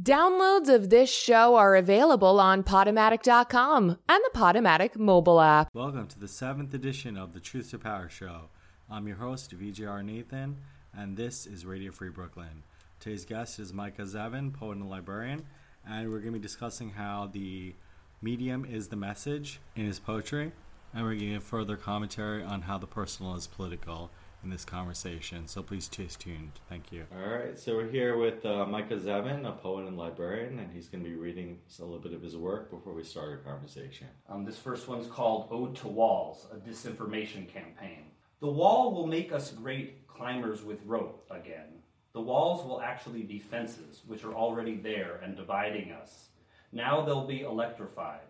Downloads of this show are available on Podomatic.com and the Podomatic mobile app. Welcome to the seventh edition of the Truth to Power Show. I'm your host, VJR Nathan, and this is Radio Free Brooklyn. Today's guest is Micah Zevin, poet and librarian, and we're going to be discussing how the medium is the message in his poetry, and we're going to give further commentary on how the personal is political in this conversation. So please stay tuned. Thank you. All right, so we're here with uh, Micah Zevin, a poet and librarian, and he's going to be reading a little bit of his work before we start our conversation. Um, this first one's called Ode to Walls, a disinformation campaign. The wall will make us great climbers with rope again. The walls will actually be fences, which are already there and dividing us. Now they'll be electrified.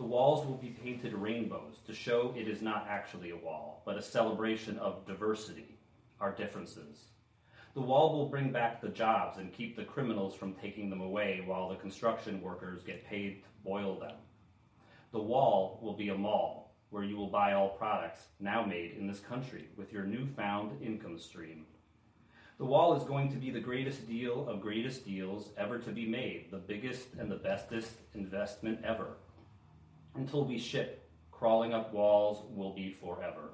The walls will be painted rainbows to show it is not actually a wall, but a celebration of diversity, our differences. The wall will bring back the jobs and keep the criminals from taking them away while the construction workers get paid to boil them. The wall will be a mall where you will buy all products now made in this country with your newfound income stream. The wall is going to be the greatest deal of greatest deals ever to be made, the biggest and the bestest investment ever until we ship, crawling up walls will be forever.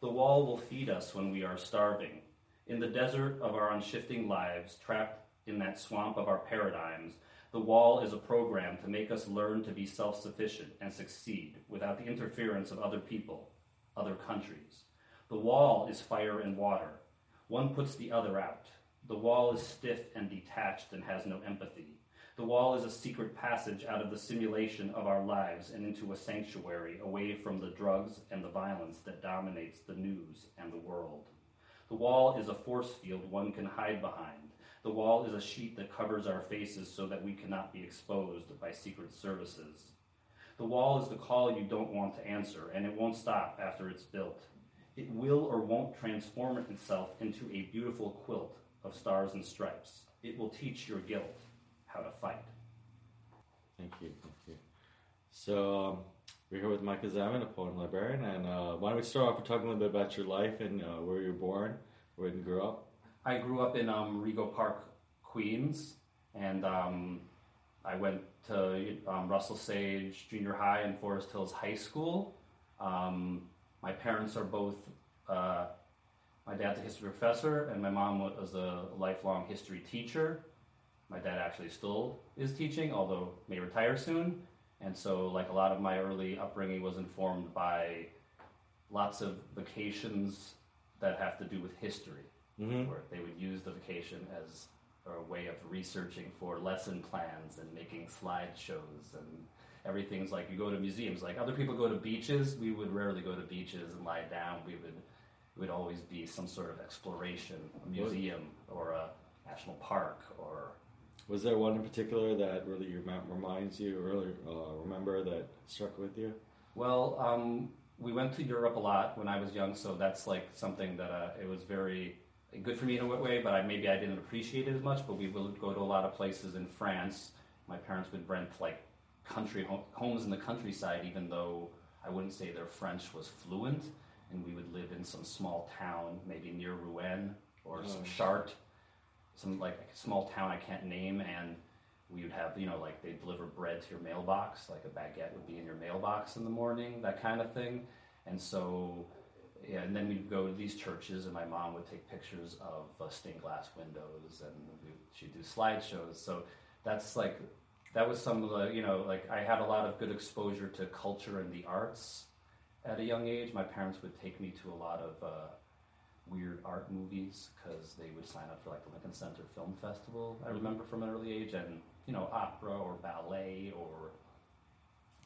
The wall will feed us when we are starving. In the desert of our unshifting lives, trapped in that swamp of our paradigms, the wall is a program to make us learn to be self sufficient and succeed without the interference of other people, other countries. The wall is fire and water. One puts the other out. The wall is stiff and detached and has no empathy. The wall is a secret passage out of the simulation of our lives and into a sanctuary away from the drugs and the violence that dominates the news and the world. The wall is a force field one can hide behind. The wall is a sheet that covers our faces so that we cannot be exposed by secret services. The wall is the call you don't want to answer, and it won't stop after it's built. It will or won't transform itself into a beautiful quilt of stars and stripes. It will teach your guilt how to fight. Thank you. Thank you. So um, we're here with Micah Zevin, a poet and librarian, and uh, why don't we start off with talking a little bit about your life and uh, where you were born, where you grew up. I grew up in um, Rego Park, Queens, and um, I went to um, Russell Sage Junior High and Forest Hills High School. Um, my parents are both. Uh, my dad's a history professor, and my mom was a lifelong history teacher my dad actually still is teaching, although may retire soon. And so, like a lot of my early upbringing was informed by lots of vacations that have to do with history, mm-hmm. where they would use the vacation as a way of researching for lesson plans and making slideshows and everything's like you go to museums like other people go to beaches. We would rarely go to beaches and lie down. We would it would always be some sort of exploration a museum or a national park or was there one in particular that really reminds you, or really, uh, remember that struck with you? Well, um, we went to Europe a lot when I was young, so that's like something that uh, it was very good for me in a way, but I, maybe I didn't appreciate it as much. But we would go to a lot of places in France. My parents would rent like country homes in the countryside, even though I wouldn't say their French was fluent. And we would live in some small town, maybe near Rouen or oh. some Chartres some like a small town I can't name, and we would have you know like they deliver bread to your mailbox, like a baguette would be in your mailbox in the morning, that kind of thing, and so. Yeah, and then we'd go to these churches, and my mom would take pictures of uh, stained glass windows, and we, she'd do slideshows. So that's like that was some of the you know like I had a lot of good exposure to culture and the arts at a young age. My parents would take me to a lot of uh, weird art movies because they would sign up for like the Lincoln Center Film Festival. I mm-hmm. remember from an early age, and you know, opera or ballet or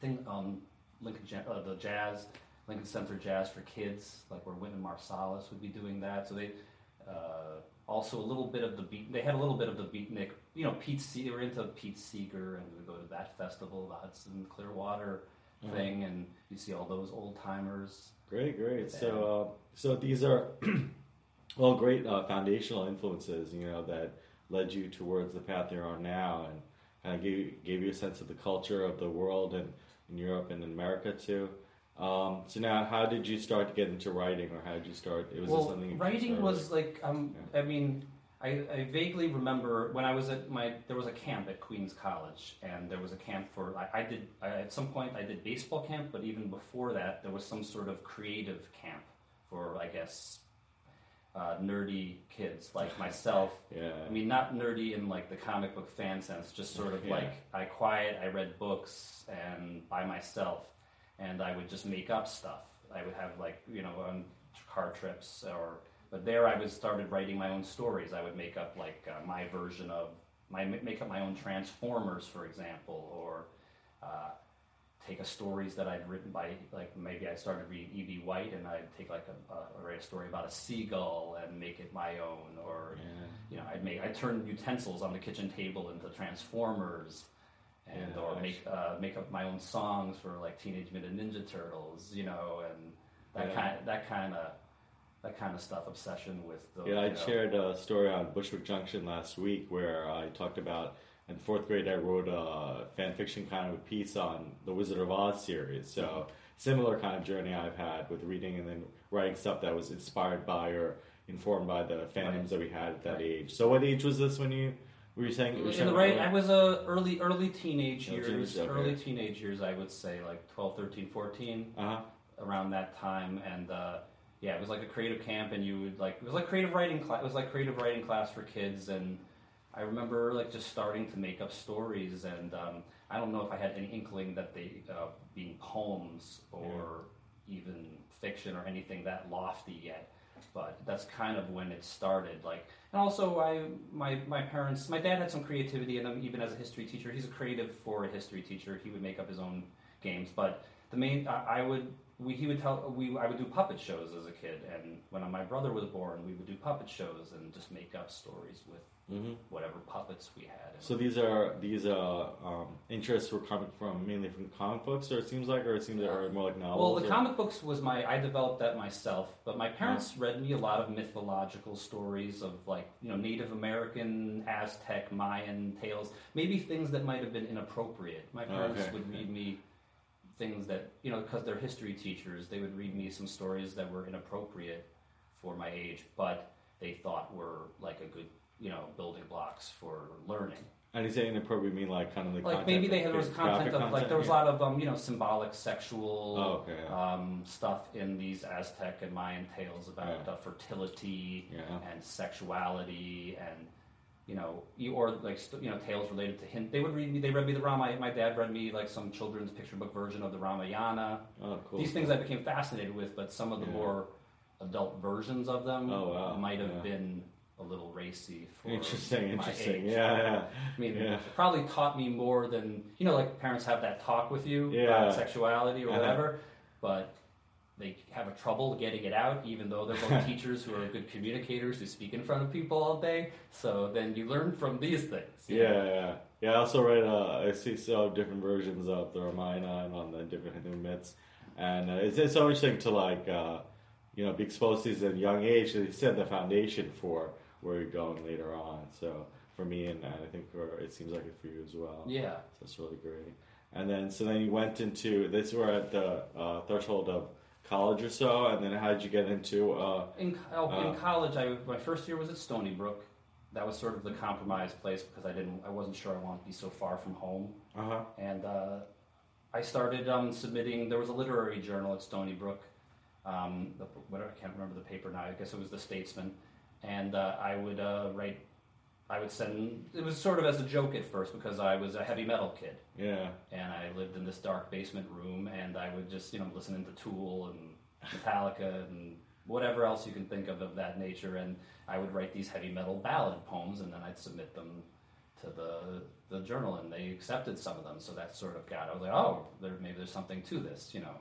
thing, um, Lincoln uh, the jazz, Lincoln Center Jazz for Kids, like where Wynton Marsalis would be doing that. So they uh, also a little bit of the beat. They had a little bit of the beatnik. You know, Pete. Se- they were into Pete Seeger, and we would go to that festival, the Hudson Clearwater mm-hmm. thing, and you see all those old timers. Great, great. So, uh, so these are all great uh, foundational influences, you know, that led you towards the path you're on now, and kind of gave gave you a sense of the culture of the world and in Europe and in America too. Um, so now, how did you start to get into writing, or how did you start? It was well, something Well writing was like um, yeah. I mean, I, I vaguely remember when I was at my there was a camp at Queens College, and there was a camp for I, I did I, at some point I did baseball camp, but even before that there was some sort of creative camp for I guess uh, nerdy kids like myself. Yeah. I mean, not nerdy in like the comic book fan sense, just sort of Yeah. like I quiet, I read books and by myself, and I would just make up stuff. I would have like you know on car trips or, but there I was started writing my own stories. I would make up like uh, my version of my make up my own Transformers, for example, or. Uh, take a stories that I'd written by like maybe I started reading E.B. White and I'd take like a, a write a story about a seagull and make it my own or you know I'd make I'd turn utensils on the kitchen table into transformers and Yeah, or nice. make uh, make up my own songs for like Teenage Mutant Ninja Turtles you know and that Yeah. kind that kind of that kind of stuff obsession with the Yeah, I know, shared a story on Bushwick Junction last week where I talked about in fourth grade I wrote a fan fiction kind of a piece on the Wizard of Oz series. So similar kind of journey I've had with reading and then writing stuff that was inspired by or informed by the fandoms Right. that we had at that Right. age. So what age was this when you were you saying? were in saying the right, I was a early early teenage Oh, years. geez, okay. Early teenage years, I would say like 12, 13, 14. Uh huh. around that time and uh, yeah it was like a creative camp and you would like it was like creative writing class it was like creative writing class for kids and i remember like just starting to make up stories and um, i don't know if i had any inkling that they uh, being poems or even fiction or anything that lofty yet but that's kind of when it started like and also i my, my parents my dad had some creativity in him even as a history teacher. He's a creative for a history teacher. He would make up his own games but the main I, I would we he would tell we I would do puppet shows as a kid, and when my brother was born, we would do puppet shows and just make up stories with hmm whatever puppets we had. So these are these uh, um, interests were coming from mainly from comic books, or it seems like, or it seems like, or more like novels. well, the or- comic books was my I developed that myself, but my parents read me a lot of mythological stories of like you know Native American, Aztec, Mayan tales, maybe things that might have been inappropriate. My parents Okay. would read me things that you know because they're history teachers, they would read me some stories that were inappropriate for my age, but they thought were like a good you know building blocks for learning. And you say inappropriate mean like kind of Like content, maybe they had there was content of like there was a lot of um, you know symbolic sexual Oh, okay. yeah. um, stuff in these Aztec and Mayan tales about Yeah. uh, fertility Yeah. and sexuality and you know you, or like st- you know tales related to him. They would read me. They read me the Ramayana. My dad read me like some children's picture book version of the Ramayana. Oh, cool. These things I became fascinated with, but some of the Yeah. more adult versions of them Oh, wow. might have Yeah. been a little racy for Interesting, my interesting. Yeah, yeah. I mean, Yeah. probably taught me more than you know, like parents have that talk with you Yeah. about sexuality or Uh-huh. whatever, but they have a trouble getting it out, even though they're both teachers who are good communicators who speak in front of people all day. So then you learn from these things. Yeah, know? yeah, yeah. I also read. Uh, I see so different versions of the Ramayana and on the different Hindu myths, and uh, it's, it's so interesting to like, uh, you know, be exposed to these at a young age. They set the foundation for where you're going later on. So for me, and, and I think for it seems like it for you as well. Yeah. So that's really great. And then, so then you went into this. We're at the uh, threshold of college or so, and then how did you get into? Uh, In, oh, Uh. in college, I my first year was at Stony Brook. That was sort of the compromise place because I didn't, I wasn't sure I wanted to be so far from home. uh huh. and uh, I started um, submitting. There was a literary journal at Stony Brook. Um, the, whatever, I can't remember the paper now. I guess it was the Statesman, and uh, I would uh, write. I would send. It was sort of as a joke at first because I was a heavy metal kid, Yeah. and I lived in this dark basement room, and I would just you know listen to Tool and Metallica and whatever else you can think of of that nature, and I would write these heavy metal ballad poems, and then I'd submit them to the the journal, and they accepted some of them. So that sort of got. I was like, oh, there maybe there's something to this, you know.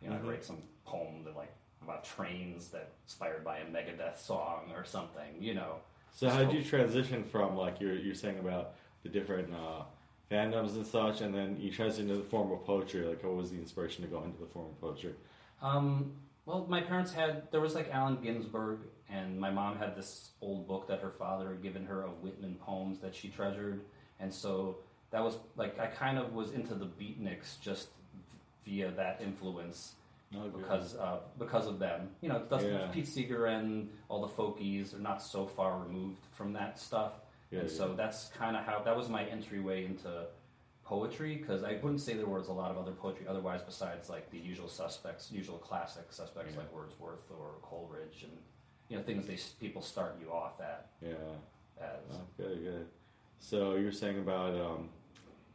You know. I'd mm-hmm. write some poem that like about trains that inspired by a Megadeth song or something, you know. So how did you transition from like you're you're saying about the different uh, fandoms and such, and then you transitioned into the form of poetry? Like, what was the inspiration to go into the form of poetry? Um, well, my parents had there was like Allen Ginsberg, and my mom had this old book that her father had given her of Whitman poems that she treasured, and so that was like I kind of was into the beatniks just via that influence. Oh, because uh, because of them. You know, that's Yeah. Pete Seeger and all the folkies are not so far removed from that stuff, Yeah, and yeah. so that's kind of how that was my entryway into poetry because I wouldn't say there was a lot of other poetry otherwise besides like the usual suspects, usual classic suspects like Wordsworth or Coleridge and you know things they people start you off at yeah. as. Oh, good, good. So you were saying about um,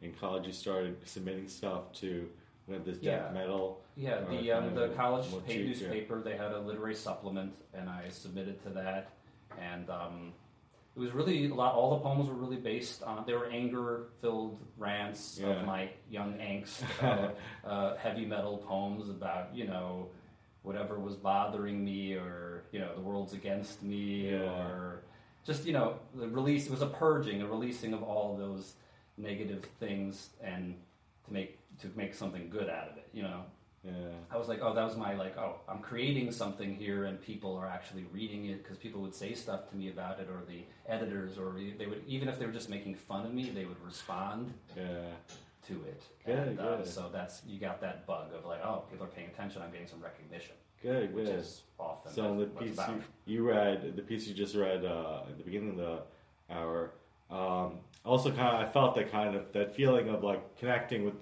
in college you started submitting stuff to you know, this death metal. Yeah, the um, the college paid cheap, yeah. newspaper they had a literary supplement, and I submitted to that, and um, it was really a lot. All the poems were really based on they were anger-filled rants Yeah. of my young angst, uh, uh, heavy metal poems about you know whatever was bothering me, or you know the world's against me, Yeah. or just you know the release. It was a purging, a releasing of all those negative things, and to make to make something good out of it. You know. Yeah. I was like, oh, that was my like, oh, I'm creating something here, and people are actually reading it because people would say stuff to me about it, or the editors, or they would even if they were just making fun of me, they would respond Yeah. to it. Good, and uh, good. so that's you got that bug of like, oh, people are paying attention. I'm getting some recognition, Good, which good. is often So the piece you, you read, the piece you just read uh, at the beginning of the hour, um, also kind of I felt that kind of that feeling of like connecting with,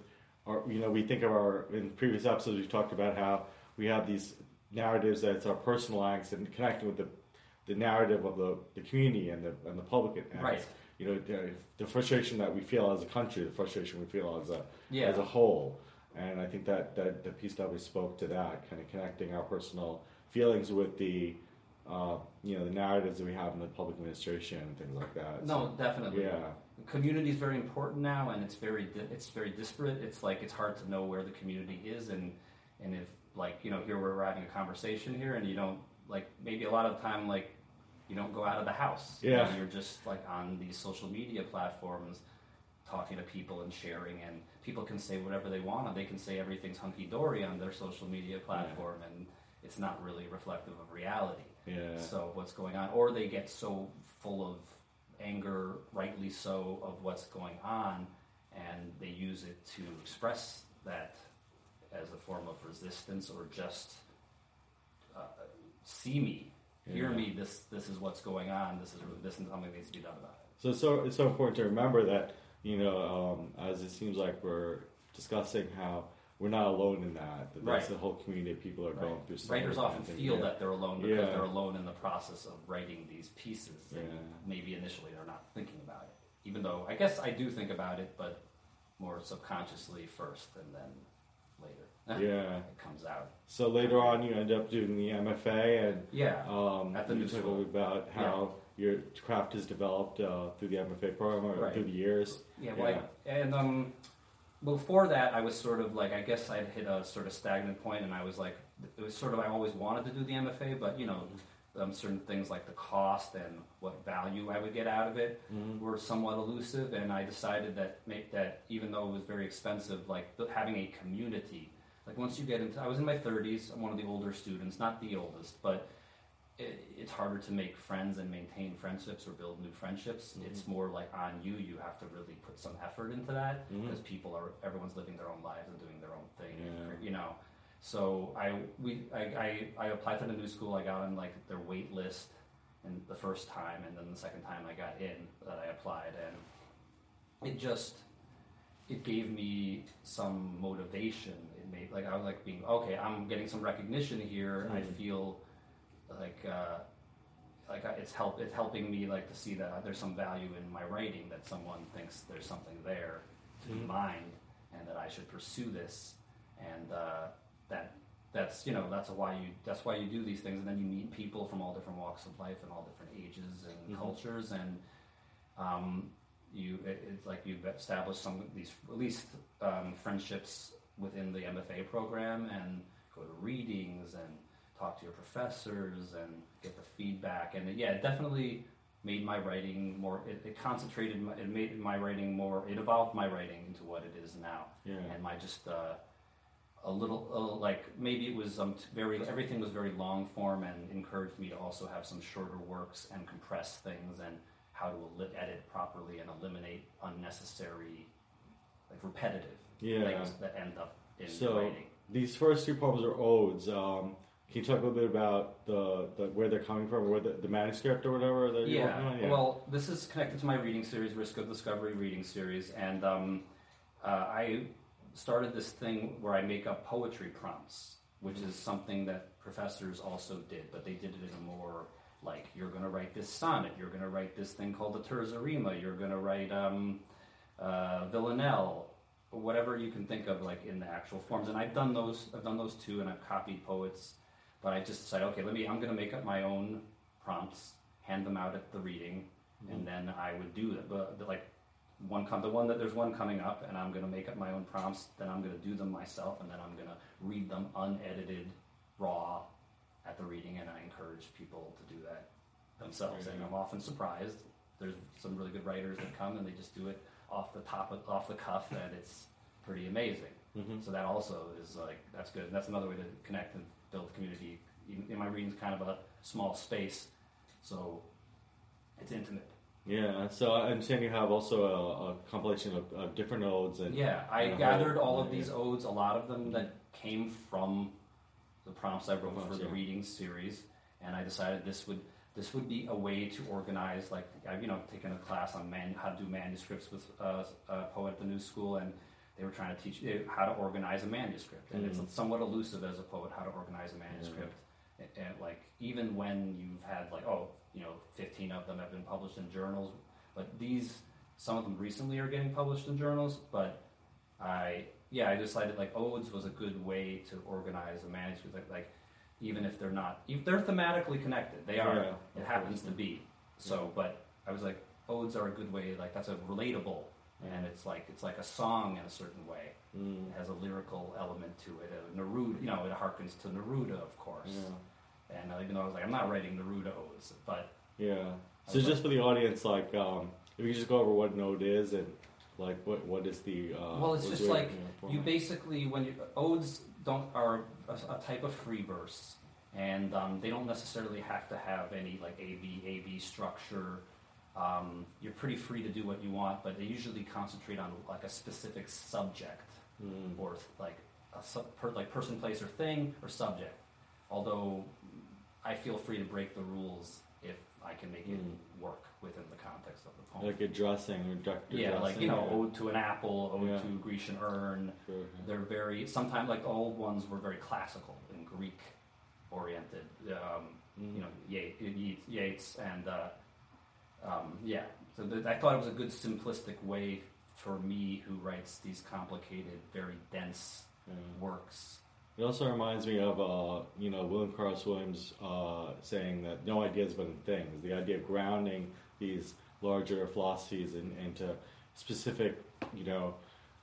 our, you know, we think of our in previous episodes we've talked about how we have these narratives that it's our personal angst and connecting with the the narrative of the, the community and the and the public. Right. You know, the, the frustration that we feel as a country, the frustration we feel as a Yeah. as a whole. And I think that, that the piece that we spoke to that, kind of connecting our personal feelings with the, uh, you know, the narratives that we have in the public administration and things like that. No, definitely. yeah, community is very important now, and it's very di- it's very disparate. It's like it's hard to know where the community is, and and if like you know here we're having a conversation here, and you don't like maybe a lot of the time like you don't go out of the house. Yeah. you're just like on these social media platforms talking to people and sharing, and people can say whatever they want, and they can say everything's hunky dory on their social media platform, and it's not really reflective of reality yeah, so what's going on or they get so full of anger rightly so of what's going on and they use it to express that as a form of resistance or just uh, see me hear Yeah. me this this is what's going on this is this is something that needs to be done about it So it's so it's so important to remember that you know, um, as it seems like we're discussing how we're not alone in that. That that's Right. the whole community of people are going through. writers often feel Yeah. that they're alone because Yeah. they're alone in the process of writing these pieces and Yeah. maybe initially they're not thinking about it even though i guess i do think about it but more subconsciously first and then later Yeah. it comes out So later on, you end up doing the MFA, and yeah um, At the you talk a little bit about how your craft has developed uh, through the MFA program or Right. through the years. yeah, well, I- and um before that i was sort of like i guess i'd hit a sort of stagnant point and i was like it was sort of i always wanted to do the mfa but you know um, certain things like the cost and what value i would get out of it were somewhat elusive, and I decided that make, that even though it was very expensive, like having a community, like once you get into, I was in my 30s, I'm one of the older students, not the oldest, but it, it's harder to make friends and maintain friendships or build new friendships. It's more like on you. You have to really put some effort into that because people are everyone's living their own lives and doing their own thing. Yeah. You know. So I we I, I, I applied to the new school. I got on like their wait list and the first time, and then the second time I got in that I applied, and it just it gave me some motivation. It made like I was like being okay. I'm getting some recognition here. I Mhm. feel like uh, like it's help it's helping me like to see that there's some value in my writing that someone thinks there's something there to be Mhm. mined and that I should pursue this and uh, that that's you know that's why you that's why you do these things and then you meet people from all different walks of life and all different ages and Mhm. cultures and um, you it, it's like you've established some of these at least um, friendships within the MFA program and go to readings and talk to your professors and get the feedback and yeah it definitely made my writing more it, it concentrated my, it made my writing more it evolved my writing into what it is now Yeah. and my just uh, a little uh, like maybe it was um, very everything was very long form and encouraged me to also have some shorter works and compress things and how to edit properly and eliminate unnecessary like repetitive Yeah. things that end up in So- writing these first two poems are odes. Um, can you talk a little bit about the, the where they're coming from, where the, the manuscript or whatever that working on? Yeah. Well, this is connected to my reading series, Risk of Discovery reading series, and um, uh, I started this thing where I make up poetry prompts, which is something that professors also did, but they did it in a more like you're going to write this sonnet, you're going to write this thing called the Terza Rima, you're going to write um, uh, Villanelle, whatever you can think of, like in the actual forms. And I've done those. I've done those too, and I've copied poets. But I just decided, okay, let me. I'm going to make up my own prompts, hand them out at the reading, Mm-hmm. and then I would do it. But the, like one come the one that there's one coming up, and I'm going to make up my own prompts. Then I'm going to do them myself, and then I'm going to read them unedited, raw, at the reading. And I encourage people to do that themselves. And. I'm often surprised. There's some really good writers that come and they just do it off the top of, off the cuff, and it's pretty amazing. Mhm. So that also is like that's good. That's another way to connect and build community. In in my reading's kind of a small space, so it's intimate. Yeah, so I understand you have also a, a compilation of, of different odes and Yeah, I and gathered whole- all of yeah. these odes, a lot of them that came from the prompts I wrote for the yeah. reading series, and I decided this would this would be a way to organize. Like I've you know taken a class on man, how to do manuscripts with uh, a poet at the New School, and they were trying to teach you how to organize a manuscript, and Mm. it's somewhat elusive as a poet how to organize a manuscript. And, and like even when you've had like oh you know 15 of them have been published in journals, but these some of them recently are getting published in journals, but I yeah, I decided like odes was a good way to organize a manuscript. Like, like even if they're not, if they're thematically connected, they are. Yeah, it happens course. to be. So, but I was like, odes are a good way. Like that's a relatable, and it's like it's like a song in a certain way. Mm, It has a lyrical element to it. Uh, Neruda, you know, it harkens to Neruda, of course. yeah. And uh, even though I was like, I'm not writing Neruda odes, but Yeah. So just for the audience, like, um, if you just go over what an ode is and like what what is the uh, Well, it's just like you basically when you odes don't are a, a type of free verse, and um, they don't necessarily have to have any like A B A B structure. Um, you're pretty free to do what you want, but they usually concentrate on like a specific subject Mm, or like a sub, per, like person, place, or thing or subject. Although I feel free to break the rules if I can make it Mm. work within the context of the poem. like addressing or Dr. yeah, like you know, yeah. ode to an apple, ode Yeah. to a Grecian urn. Sure, yeah. They're very sometimes like the old ones were very classical and Greek oriented. Um, Mm. You know, Yeats, Yeats, Yeats and uh, um, yeah. So th- I thought it was a good simplistic way for me, who writes these complicated, very dense Yeah. works. It also reminds me of, uh, you know, William Carlos Williams uh, saying that no ideas but in things. The idea of grounding these larger philosophies in, into specific, you know,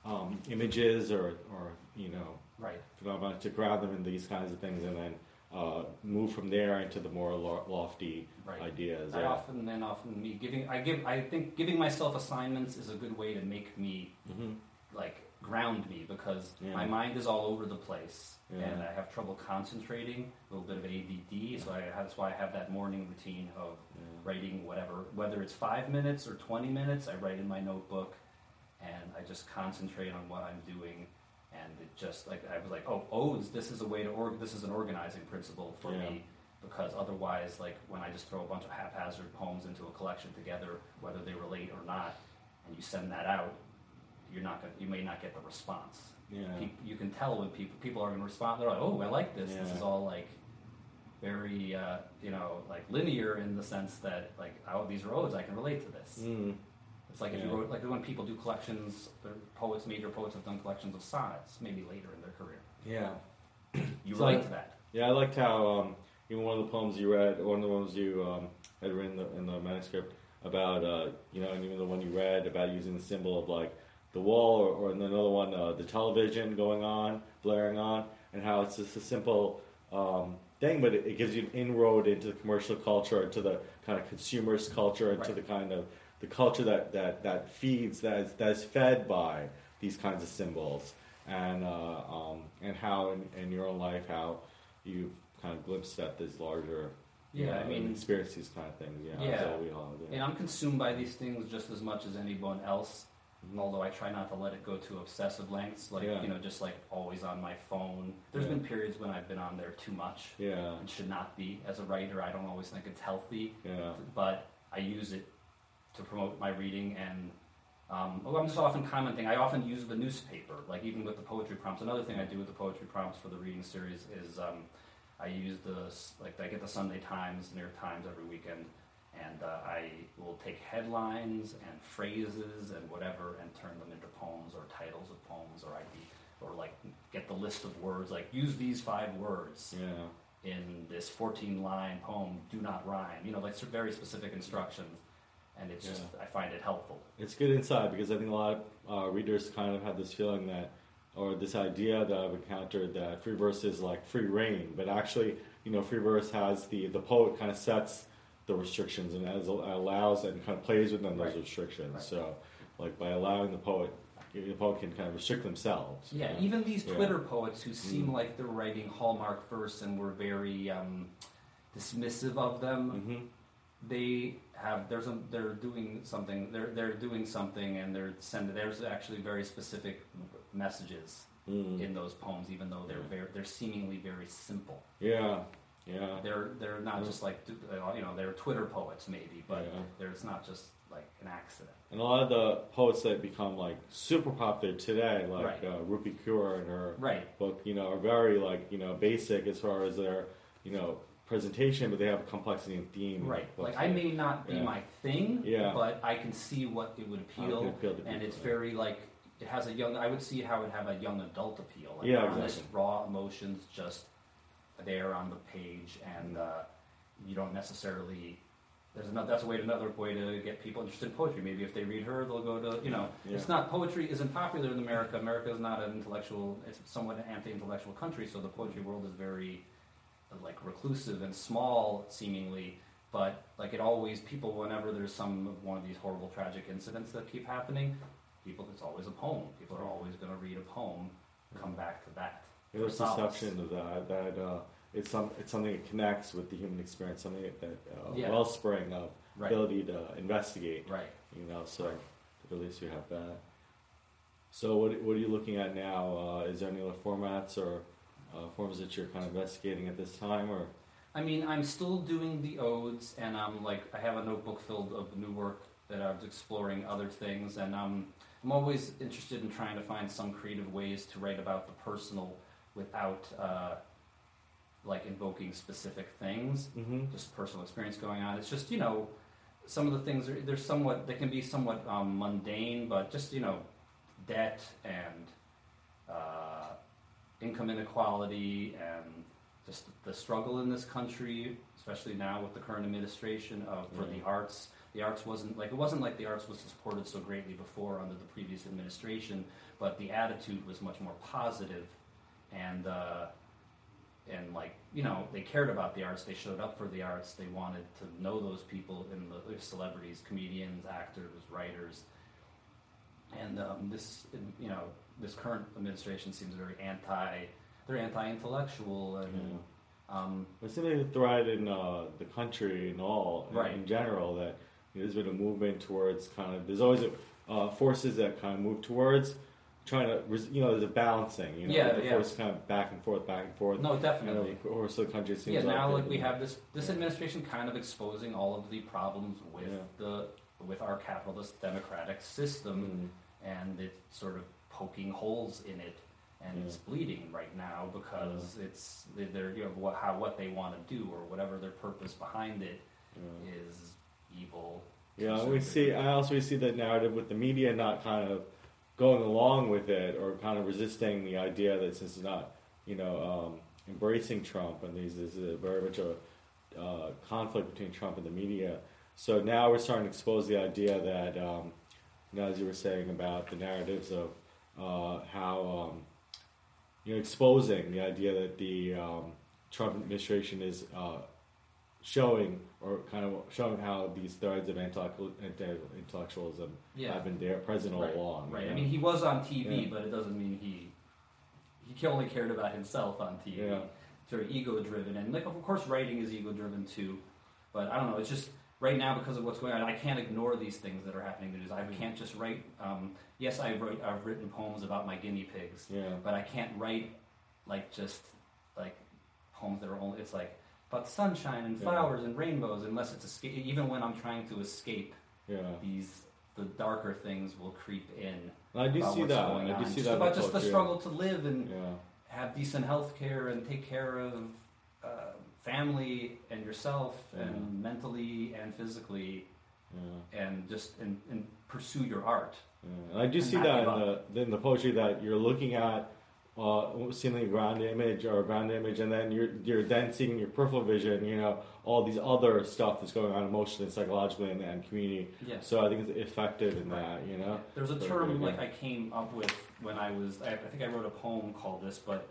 um, images or, or, you know, Right. phenomena to ground them in these kinds of things and then uh, move from there into the more lo- lofty Right. ideas. I yeah. often and often me giving I give I think giving myself assignments is a good way to make me Mhm. like ground me because Yeah. my mind is all over the place Yeah. and I have trouble concentrating, a little bit of ADD. So I, that's why I have that morning routine of writing whatever, whether it's five minutes or 20 minutes, I write in my notebook and I just concentrate on what I'm doing. And it just like, I was like, oh, odes, this is a way to, org. this is an organizing principle for Yeah. me because otherwise, like when I just throw a bunch of haphazard poems into a collection together, whether they relate or not, and you send that out, you're not gonna, you may not get the response. Yeah. You can tell when people people are going to respond. They're like, "Oh, I like this. This is all like very, uh, you know, like linear in the sense that like, oh, these are odes. I can relate to this." Mm. It's like if you wrote, like when people do collections, the poets, major poets have done collections of sonnets, maybe later in their career. Yeah. You relate to that. Yeah, I liked how um, even one of the poems you read, one of the ones you um, had written in the, in the manuscript about, uh, you know, and even the one you read about using the symbol of like the wall, or, or another one, uh, the television going on, blaring on, and how it's just a simple um, thing, but it, it gives you an inroad into the commercial culture, into the kind of consumerist culture, into Right. the kind of the culture that, that, that feeds, that is, that is fed by these kinds of symbols, and uh, um, and how in, in your own life how you've kind of glimpsed at this larger, you Yeah, know, I mean- and experienced these kind of things. Yeah, Yeah. all do. And I'm consumed by these things just as much as anyone else. Although I try not to let it go to obsessive lengths, like Yeah. you know, just like always on my phone. There's been periods when I've been on there too much Yeah. and should not be. As a writer, I don't always think it's healthy, Yeah. but I use it to promote my reading and. Um, oh, I'm just often commenting. I often use the newspaper, like even with the poetry prompts. Another thing I do with the poetry prompts for the reading series is um, I use the like I get the Sunday Times, New York Times every weekend, and uh, I will take headlines and phrases and whatever and turn them into poems or titles of poems or ID or like get the list of words like use these five words Yeah. in this 14 line poem do not rhyme you know like very specific instructions and it's just I find it helpful It's good insight because I think a lot of uh, readers kind of have this feeling that, or this idea that I've encountered that free verse is like free reign, but actually, you know, free verse has the the poet kind of sets the restrictions and as allows and kind of plays within those Right. restrictions. Right. So, like by allowing the poet, the poet can kind of restrict themselves. Yeah, you know? even these Yeah. Twitter poets who seem Mm. like they're writing Hallmark verse and were very um, dismissive of them. Mhm. They have there's a they're doing something they're they're doing something and they're sending there's actually very specific messages Mm. in those poems, even though they're very they're seemingly very simple. Yeah, yeah, They're they're not Yeah. just like uh, you know they're Twitter poets maybe, but Yeah. there's not just like an accident. and a lot of the poets that become like super popular today, like Right. uh, Rupi Kaur and her Right. book, you know, are very like you know basic as far as their you know presentation, but they have a complexity and theme. Right. books. Like I may not be Yeah. my thing, Yeah. but I can see what it would appeal, appeal and it's very like it has a young. I would see how it would have a young adult appeal. Like Yeah, honest, exactly. raw emotions just there on the page, and uh, you don't necessarily. There's another. That's a way. Another way to get people interested in poetry. Maybe if they read her, they'll go to. You know, Yeah. it's not poetry isn't popular in America. America is not an intellectual. It's somewhat an anti-intellectual country, so the poetry world is very like reclusive and small, seemingly. But like it always, people whenever there's some one of these horrible tragic incidents that keep happening, people it's always a poem. People are always going to read a poem, come back to that. There's perception of that that uh, it's some it's something that connects with the human experience, something that uh, Yeah. wellspring of Right. ability to investigate. Right. You know, so at least you have that. So what what are you looking at now? Uh, is there any other formats or uh, forms that you're kind of investigating at this time, or I mean, I'm still doing the odes, and I'm like, I have a notebook filled of new work that I was exploring other things, and um, I'm always interested in trying to find some creative ways to write about the personal without uh, like invoking specific things. mm-hmm. just personal experience going on. It's just you know, some of the things are they're somewhat they can be somewhat um, mundane, but just you know, debt and uh, income inequality and just the struggle in this country, especially now with the current administration of for the arts. The arts wasn't like it wasn't like the arts was supported so greatly before under the previous administration, but the attitude was much more positive, and. Uh, and like you know they cared about the arts they showed up for the arts they wanted to know those people in the the celebrities comedians actors writers and um, this you know this current administration seems very anti they're anti-intellectual and um, It seems like a in uh, the country and all, in- in general, that there's been a movement towards kind of, there's always a, uh, forces that kind of move towards trying to, you know, there's a balancing, you know, Yeah, the yeah. force kind of back and forth, back and forth. no definitely of course, the country seems yeah now like we have this this administration kind of exposing all of the problems with Yeah. the with our capitalist democratic system Mm, and it's sort of poking holes in it and it's bleeding right now because it's they're you know what how what they want to do or whatever their purpose behind it yeah. is evil. Yeah, we see. I also see that narrative with the media not kind of going along with it or kind of resisting the idea that since it's not, you know, um, embracing Trump and these is a very much a uh, conflict between Trump and the media. So now we're starting to expose the idea that, um, you know, as you were saying about the narratives of uh, how, um, you know, exposing the idea that the um, Trump administration is uh, showing or kind of showing how these threads of intellectual, intellectualism Yeah. have been there present all right, along. right. you I mean, he was on TV, Yeah. but it doesn't mean he he only cared about himself on TV. Yeah. Sort of ego driven, and like of course writing is ego driven too. But I don't know. It's just right now because of what's going on, I can't ignore these things that are happening in the news. I can't just write. Um, yes, I wrote. I've written poems about my guinea pigs, Yeah. but I can't write like just like poems that are only. It's like about sunshine and Yeah. flowers and rainbows, unless it's escape. Even when I'm trying to escape Yeah. these, the darker things will creep in. I do see that. I do on. see just that. about just the struggle to live and Yeah. have decent health care and take care of uh, family and yourself Yeah. and mentally and physically Yeah. and just and, and pursue your art. Yeah, and I do And see that in the, in the poetry that you're looking at, uh, seeing a ground image or a ground image, and then you're you're then seeing your peripheral vision. You know all these other stuff that's going on emotionally, and psychologically, and, and community. Yes. So I think it's effective in that. You know. There's a Very term like yeah. I came up with when I was I, I think I wrote a poem called this, but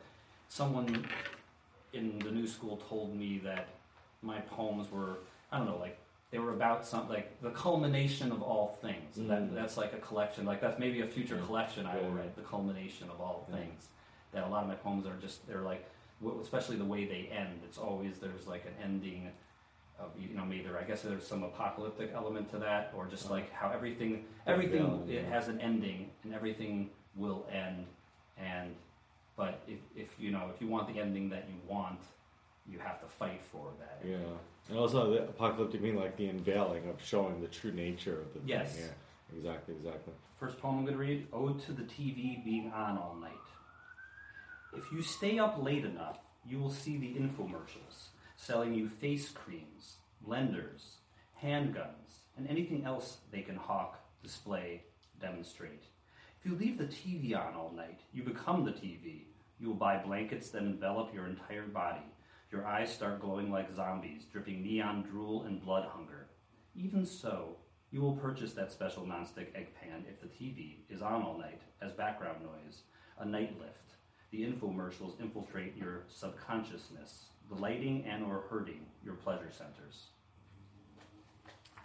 someone in the new school told me that my poems were I don't know like they were about some like the culmination of all things. Mm. That that's like a collection like that's maybe a future Yeah. collection I will Yeah. write the culmination of all Yeah. things. That a lot of my poems are just they're like especially the way they end. It's always there's like an ending of you know maybe there, I guess there's some apocalyptic element to that, or just like how everything everything it has an ending and everything will end. And but if if you know if you want the ending that you want, you have to fight for that. Yeah. And also the apocalyptic mean like the unveiling of showing the true nature of the Yes. thing. Yeah. Exactly. Exactly. First poem I'm going to read Ode to the TV being on all night. If you stay up late enough, you will see the infomercials selling you face creams, blenders, handguns, and anything else they can hawk, display, demonstrate. If you leave the TV on all night, you become the TV. You will buy blankets that envelop your entire body. Your eyes start glowing like zombies, dripping neon drool and blood hunger. Even so, you will purchase that special nonstick egg pan if the TV is on all night as background noise, a night lift. The infomercials infiltrate your subconsciousness, delighting and or hurting your pleasure centers.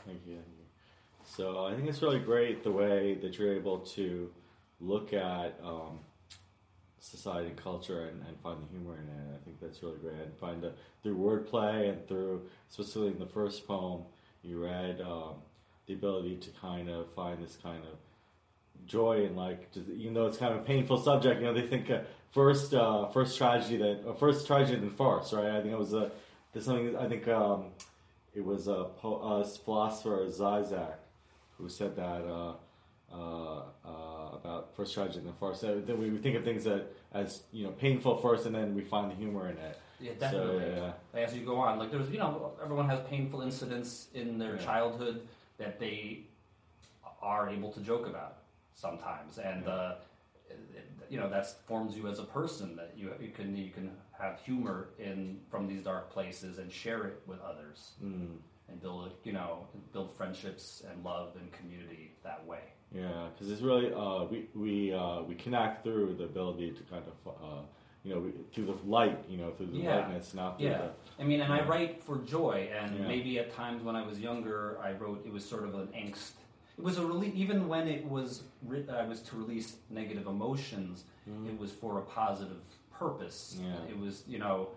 Thank you. Thank you. So I think it's really great the way that you're able to look at um, society and culture and, and find the humor in it. I think that's really great. And find the, through wordplay and through, especially in the first poem, you read um, the ability to kind of find this kind of joy and like, even though it's kind of a painful subject, you know, they think uh, first uh, first tragedy that uh, first tragedy then farce, right? I think it was a there's something I think um, it was a, po- a philosopher Zizek who said that uh, uh, uh, about first tragedy and farce. So that we think of things that as you know painful first, and then we find the humor in it. Yeah, So, definitely. yeah. As you go on, like there's, you know, everyone has painful incidents in their Yeah. childhood that they are able to joke about sometimes, and uh, it- you know that forms you as a person. That you you can you can have humor in from these dark places and share it with others Mm. and build you know build friendships and love and community that way. Yeah, because it's really uh, we we uh, we connect through the ability to kind of uh, you know we, through the light, you know, through the Yeah. lightness, not through Yeah. I mean, and I write for joy, and Yeah. maybe at times when I was younger, I wrote. It was sort of an angst. It was a rele- even when it was writ- I was to release negative emotions. the. It was for a positive purpose. Yeah. It was you know,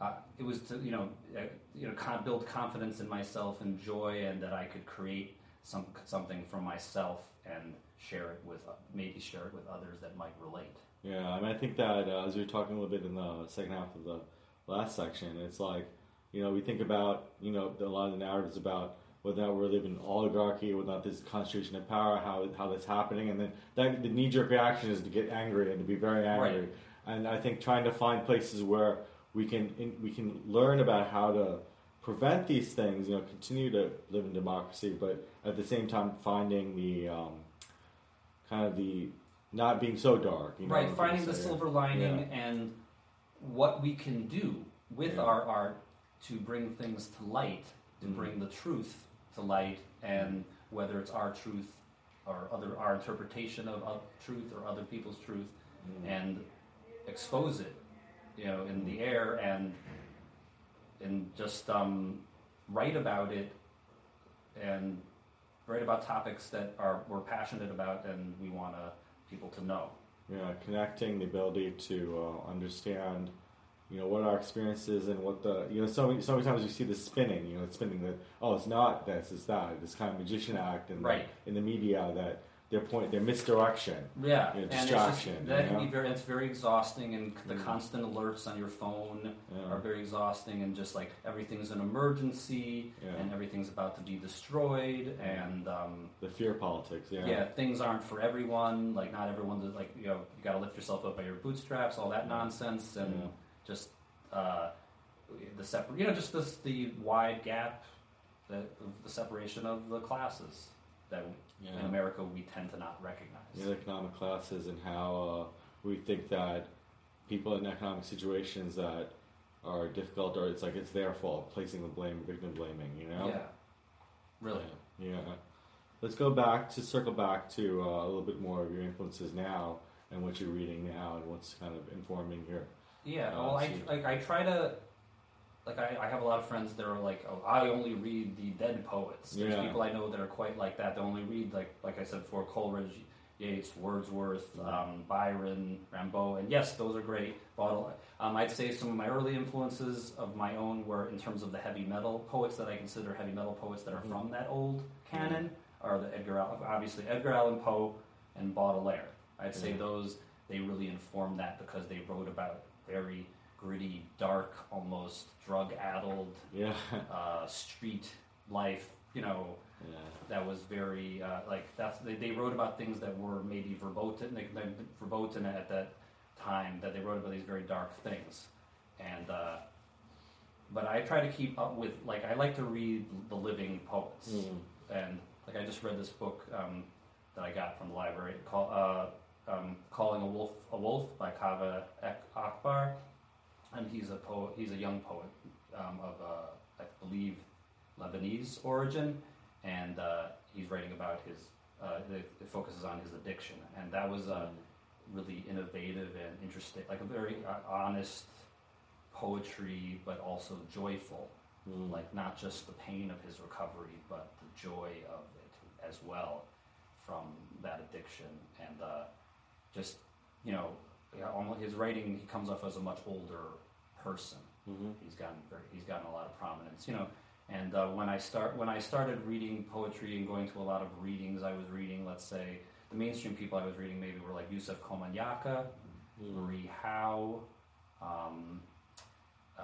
uh, it was to you know, uh, you know, con- build confidence in myself and joy, and that I could create some something for myself and share it with maybe share it with others that might relate. Yeah, I mean, I think that uh, as we were talking a little bit in the second half of the last section, it's like, you know, we think about, you know, a lot of the narratives about whether or not we're living in oligarchy, whether or not there's concentration of power, how how that's happening, and then that the knee jerk reaction is to get angry and to be very angry. Right. And I think trying to find places where we can in, we can learn about how to prevent these things, you know, continue to live in democracy, but at the same time finding the um, kind of the not being so dark, you know, right finding the silver lining and what we can do with Yeah. our art to bring things to light to Mhm. bring the truth to light and whether it's our truth or other our interpretation of, of truth or other people's truth Mm. and expose it you know in the air and and just um, write about it and write about topics that are we're passionate about and we want to people to know Yeah, connecting the ability to uh, understand, you know what our experience is and what the you know so many so many times you see the spinning you know it's spinning that oh it's not this it's that this kind of magician act and Right. in the media that their point their misdirection Yeah, you know, and it's just, that you can be very it's very exhausting, and the Mm. constant alerts on your phone Yeah. are very exhausting, and just like everything's an emergency, Yeah. and everything's about to be destroyed, and um, the fear politics yeah yeah. things aren't for everyone. Like not everyone. does- Like you know, you got to lift yourself up by your bootstraps, all that nonsense, and Yeah. just uh, the separate. You know, just this the wide gap, the the separation of the classes that in America we tend to not recognize. know, economic classes and how uh, we think that people in economic situations that are difficult or it's like it's their fault placing the blame victim blaming you know Yeah, really. Yeah. yeah. Let's go back to circle back to uh, a little bit more of your influences now and what you're reading now and what's kind of informing your. Yeah, Uh, well, I, like, I try to, like, I, I have a lot of friends that are like, oh, I only read the dead poets. There's Yeah. people I know that are quite like that. They only read, like, like I said before, Coleridge, Yeats, Wordsworth, Mhm. um, Byron, Rimbaud, and yes, those are great. Bottle. Um, I'd say some of my early influences of my own were in terms of the heavy metal poets that I consider heavy metal poets that are Mhm. from that old canon are the Edgar, Al- obviously Edgar Allan Poe and Baudelaire. I'd say those they really informed that because they wrote about very gritty, dark, almost drug-addled Yeah. uh, street life. You know, yeah. that was very uh, like that's they, they wrote about things that were maybe verboten, like, like, verboten at that time. That they wrote about these very dark things, and uh, but I try to keep up with like I like to read the living poets Mm. and like I just read this book um, that I got from the library called uh, um, "Calling a Wolf a Wolf" by Ek- Akbar, and he's a poet. He's a young poet um, of uh, I believe Lebanese origin, and uh, he's writing about his. Uh, it, it focuses on his addiction, and that was uh, really innovative and interesting, like a very uh, honest poetry, but also joyful Mm. like not just the pain of his recovery, but the joy of it as well from that addiction, and uh, just you know, yeah, almost his writing he comes off as a much older person. Mhm. He's gotten he's gotten a lot of prominence, you know. And uh, when I start when I started reading poetry and going to a lot of readings, I was reading, let's say, the mainstream people I was reading maybe were like Yusef Komunyakaa, Mm. Marie Howe. Um, uh,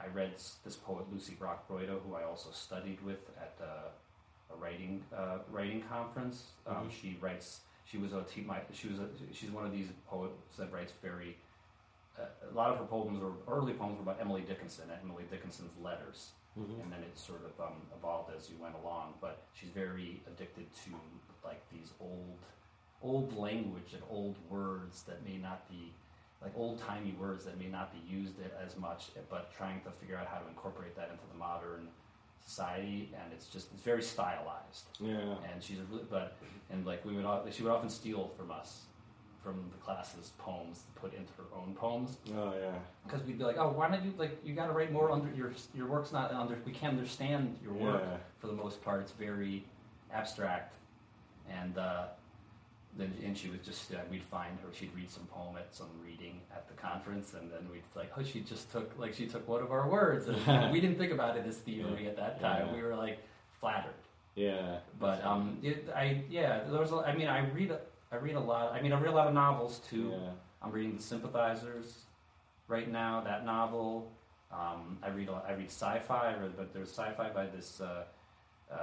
I read this poet Lucie Brock-Broido, who I also studied with at uh, a writing uh, writing conference. Um, Mhm. She writes. She was a te- my, She was. A, she's one of these poets that writes very. A lot of her poems or early poems were about Emily Dickinson and Emily Dickinson's letters Mhm. and then it sort of um, evolved as you went along. But she's very addicted to like these old, old language and old words that may not be like old timey words that may not be used as much, but trying to figure out how to incorporate that into the modern society. And it's just it's very stylized. Yeah. And she's a really, but and like we would she would often steal from us. From the class's poems to put into her own poems, Oh yeah. because we'd be like, "Oh, why don't you like you got to write more under your your work's not under we can't understand your work Yeah. for the most part. It's very abstract." And uh, then and she was just uh, we'd find her she'd read some poem at some reading at the conference, and then we'd like, "Oh, she just took like she took one of our words." And we didn't think about it as theory at that time. Yeah. We were like flattered. Yeah. But um, it, I yeah, there was. a- I mean, I read a- I read a lot. I mean, I read a lot of novels too. Yeah. I'm reading The Sympathizers right now. That novel. Um, I read a lot, I read sci-fi, read, but there's sci-fi by this. Uh, uh,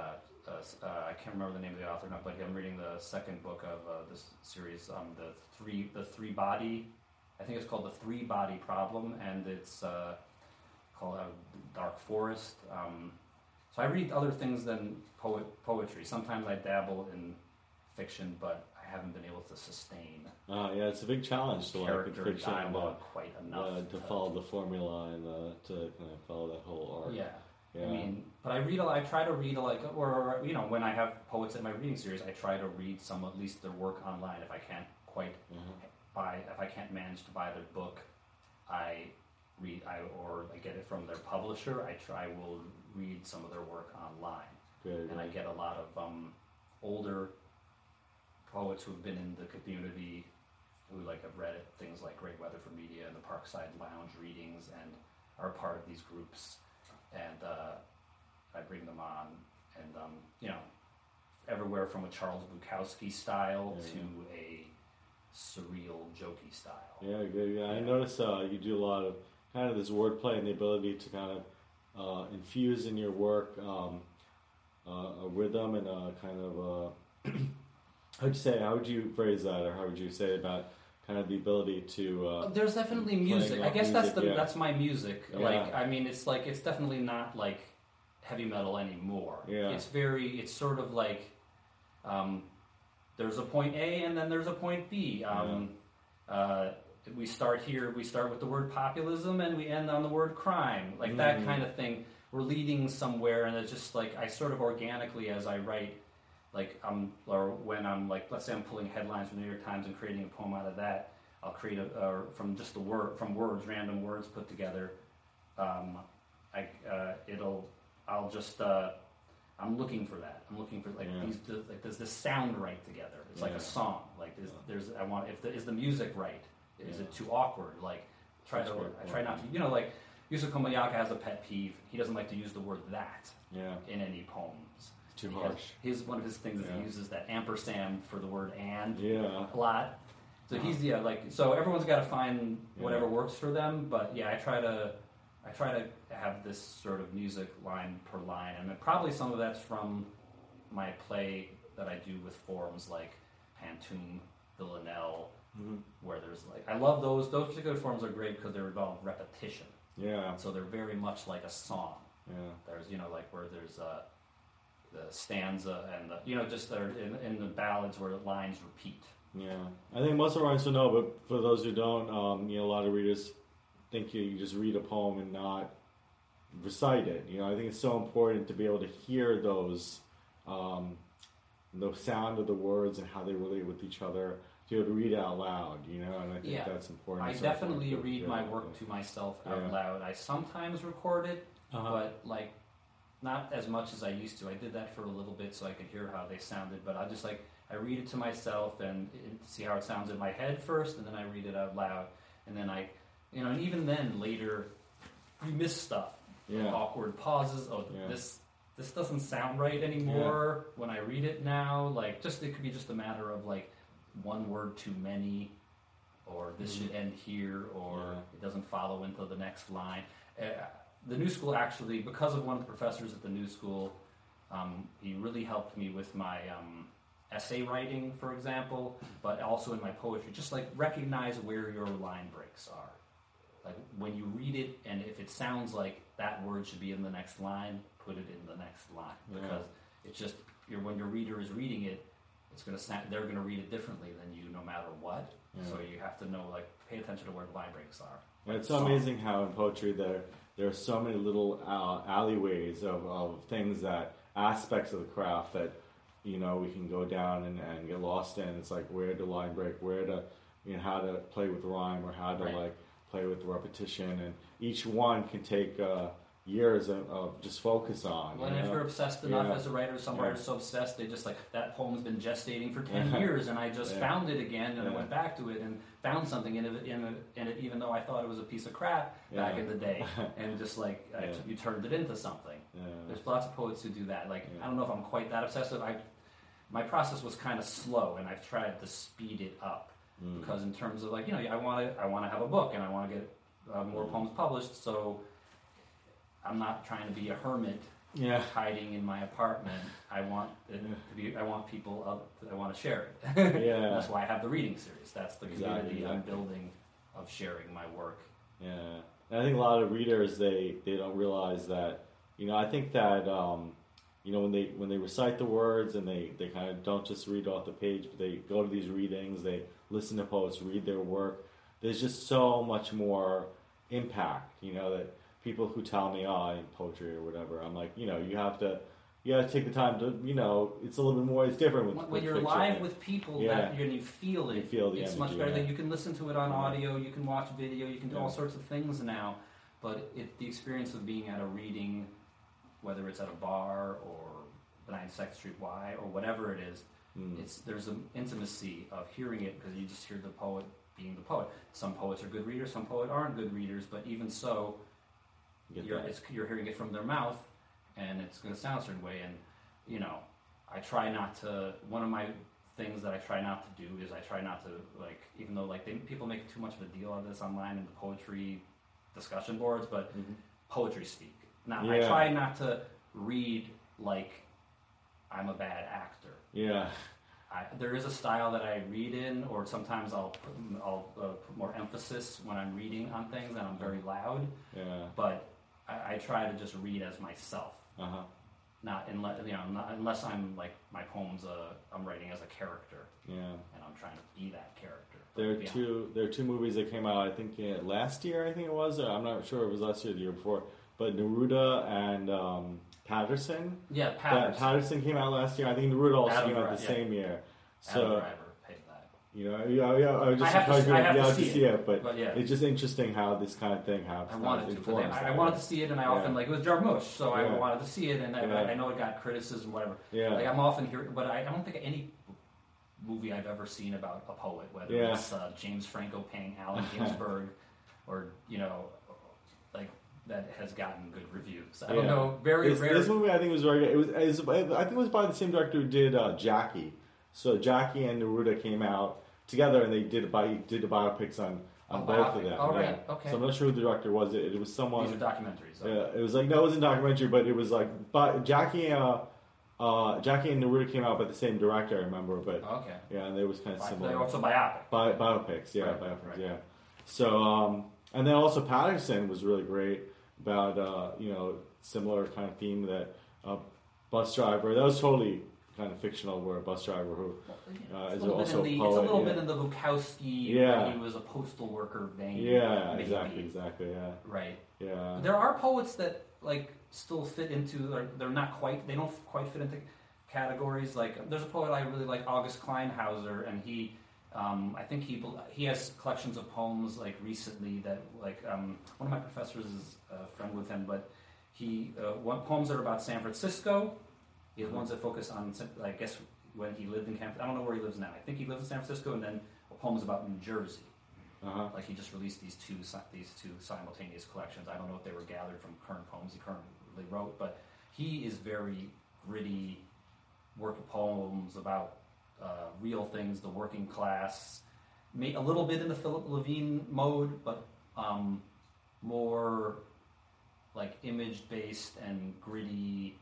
uh, uh, I can't remember the name of the author now, but I'm reading the second book of uh, this series. Um, the three the three body. I think it's called the three body problem, and it's uh, called uh, Dark Forest. Um, so I read other things than poet poetry. Sometimes I dabble in fiction, but haven't been able to sustain Uh, yeah, it's a big challenge to like fiction and, uh, quite enough uh, to follow the formula and uh, to kind of follow that whole arc. Yeah. Yeah. I mean, but I read. A, I try to read like, or, you know, when I have poets in my reading series, I try to read some at least their work online. If I can't quite Mhm. buy, if I can't manage to buy their book, I read. I or I get it from their publisher. I try will read some of their work online, Good. and I get a lot of um, older poets who've been in the community who like have read things like Great Weather for Media and the Parkside Lounge readings, and are part of these groups, and uh, I bring them on, and um, you know, everywhere from a Charles Bukowski style Yeah. to a surreal, jokey style. Yeah, good. Yeah, I notice uh, you do a lot of kind of this wordplay and the ability to kind of uh, infuse in your work um, uh, a rhythm and a kind of a how'd you say? How would you phrase that, or how would you say about kind of the ability to? Uh, There's definitely music. I guess that's the yeah. that's my music. Yeah. Like I mean, it's like it's definitely not like heavy metal anymore. Yeah. It's very. It's sort of like um, there's a point A and then there's a point B. Um, uh, we start here. We start with the word populism and we end on the word crime. Like that Mhm. kind of thing. We're leading somewhere, and it's just like I sort of organically as I write. Like I'm, or when I'm like, let's say I'm pulling headlines from the New York Times and creating a poem out of that. I'll create a or from just the word from words, random words put together. Um, I uh, it'll I'll just uh, I'm looking for that. I'm looking for like Yeah. these does, like does this sound right together? It's like a song. Like there's, Yeah. there's I want if the, is the music right? Is it too awkward? Like try That's to I try not to you know like Yusef Komunyakaa has a pet peeve. He doesn't like to use the word that yeah, in any poems. Too He has- harsh. His one of his things is he uses that ampersand for the word and Yeah, a lot. So he's yeah like so everyone's got to find whatever Yeah. works for them. But yeah, I try to I try to have this sort of music line per line, and probably some of that's from my play that I do with forms like Pantoum, Villanelle, Mhm. where there's like I love those those particular forms are great because they're involved repetition, yeah, so they're very much like a song. yeah. There's you know like where there's uh, the stanza and the you know just there in, in the ballads where the lines repeat. Yeah, I think most of our audience will know, but for those who don't, um, you know, a lot of readers think you, you just read a poem and not recite it. You know, I think it's so important to be able to hear those, um, the sound of the words and how they relate with each other. To be able to read out loud, you know, and I think Yeah. that's important. I so definitely read my work to myself out Yeah. loud. I sometimes record it, Uh-huh. but like not as much as I used to. I did that for a little bit so I could hear how they sounded, but I just like I read it to myself and, see how it sounds in my head first, and then I read it out loud, and then I, you know, and even then later, you miss stuff, Yeah. awkward pauses. Oh, Yeah. this this doesn't sound right anymore when I read it now. Like just it could be just a matter of like one word too many, or this should end here, or. Yeah. it doesn't follow into the next line. Uh, the new school actually, because of one of the professors at the new school, um, he really helped me with my um, essay writing, for example, but also in my poetry. Just like recognize where your line breaks are. Like when you read it, and if it sounds like that word should be in the next line, put it in the next line Yeah. because it's just you're, when your reader is reading it, it's gonna sound, they're gonna read it differently than you, no matter what. Yeah. So you have to know, like, pay attention to where the line breaks are. And it's so amazing how in poetry there there are so many little uh, alleyways of, of things that aspects of the craft that you know we can go down and, and get lost in. It's like where to line break, where to you know how to play with rhyme or how to Right. like play with repetition, and each one can take uh, years of, of just focus on. Well, you and if you're obsessed enough Yeah. as a writer, some Yeah. writers so obsessed they just like that poem's been gestating for ten years, and I just Yeah. found it again, and I went back to it and found something in it, in it, in it even though I thought it was a piece of crap back in the day, and just like I, you turned it into something. There's lots of poets who do that. Like. I don't know if I'm quite that obsessive. I my process was kind of slow, and I've tried to speed it up Mm. because in terms of like you know I want to I want to have a book and I want to get uh, more Mm. poems published, so I'm not trying to be a hermit yeah. hiding in my apartment. I want it to be. I want people. Up, I want to share it. Yeah. That's why I have the reading series. That's the Exactly, community I'm building of sharing my work. Yeah, and I think a lot of readers they they don't realize that. You know, I think that um, you know when they when they recite the words and they they kind of don't just read off the page, but they go to these readings, they listen to poets read their work. There's just so much more impact. You know that people who tell me, "Oh, I poetry or whatever," I'm like, you know, you have to. You have to take the time to, you know, it's a little bit more. It's different with When, with you're fiction. live with people Yeah. that and you feel it, You feel the it's much better. yeah. Than you can listen to it on Yeah. audio. You can watch video. You can do all sorts of things now. But it, the experience of being at a reading, whether it's at a bar or 92nd Street Y or whatever it is, Mm. It's there's an intimacy of hearing it because you just hear the poet being the poet. Some poets are good readers, some poets aren't good readers, but even so, Get you're, that. it's, you're hearing it from their mouth, and it's going to sound a certain way. And you know, I try not to. One of my things that I try not to do is I try not to like, even though like they, people make too much of a deal of this online in the poetry discussion boards, but Mhm. poetry speak. Now I try not to read like I'm a bad actor. Yeah. I, there is a style that I read in, or sometimes I'll put, I'll uh, put more emphasis when I'm reading on things, and I'm very loud. Yeah. But I, I try to just read as myself, Uh huh. not unless you know, not, unless I'm like my poems. Uh, I'm writing as a character, Yeah. and I'm trying to be that character. There are Yeah. two. There are two movies that came out. I think uh, last year. I think it was. Or I'm not sure. It was last year, the year before. But Neruda and um, Paterson. Yeah, That Paterson. Paterson came out last year. I think Neruda also Adam came out the yeah. same year. So Driver paid that. You know, yeah, yeah. I was just I have to- surprised I have yeah, to see it, but But yeah, it's just interesting how this kind of thing happens. I wanted to, I, I wanted to see it, and I often Yeah. like it was Jarmusch, so. I wanted to see it, and I. I know it got criticism, whatever. Yeah. Like I'm often here, but I, don't think any movie I've ever seen about a poet, whether it's uh, James Franco paying Allen Ginsberg, or you know, like that has gotten good reviews. I don't know, very this, rare. this movie I think was very good. It was, it was I think it was by the same director who did uh, Jackie. So Jackie and Neruda came out together and they did a bi- did the biopics on, on Oh, both biopic. of them. Right, yeah. okay. So I'm not sure who the director was. It, it was someone. These are documentaries. so- Yeah, it was like no, it wasn't a documentary, but it was like but Jackie uh, uh, Jackie and Neruda came out by the same director. I remember, but Okay. yeah, and it was kind of Bi- similar. They're also biopic. Bi- biopics, yeah, Right, biopics, right. yeah. So, um, and then also Paterson was really great about uh, you know similar kind of theme that uh, bus driver. That was totally kind of fictional, where a bus driver who Uh, is a little, bit also in, the, a it's a little yeah. bit in the Bukowski. Yeah. he was a postal worker vein. yeah, maybe. exactly, exactly, yeah, Right. yeah, There are poets that like still fit into, or they're not quite, they don't quite fit into categories. Like there's a poet I really like, August Kleinzahler, and he, um, I think he he has collections of poems like recently that like um, one of my professors is a friend with him, but he uh, one poems that are about San Francisco. He has ones that focus on, I guess, when he lived in Camp. I don't know where he lives now. I think he lives in San Francisco, and then a poems about New Jersey. uh huh, Like he just released these two these two simultaneous collections. I don't know if they were gathered from current poems he currently wrote, but he is very gritty, work of poems about uh, real things, the working class, a little bit in the Philip Levine mode, but um, more like image based and gritty,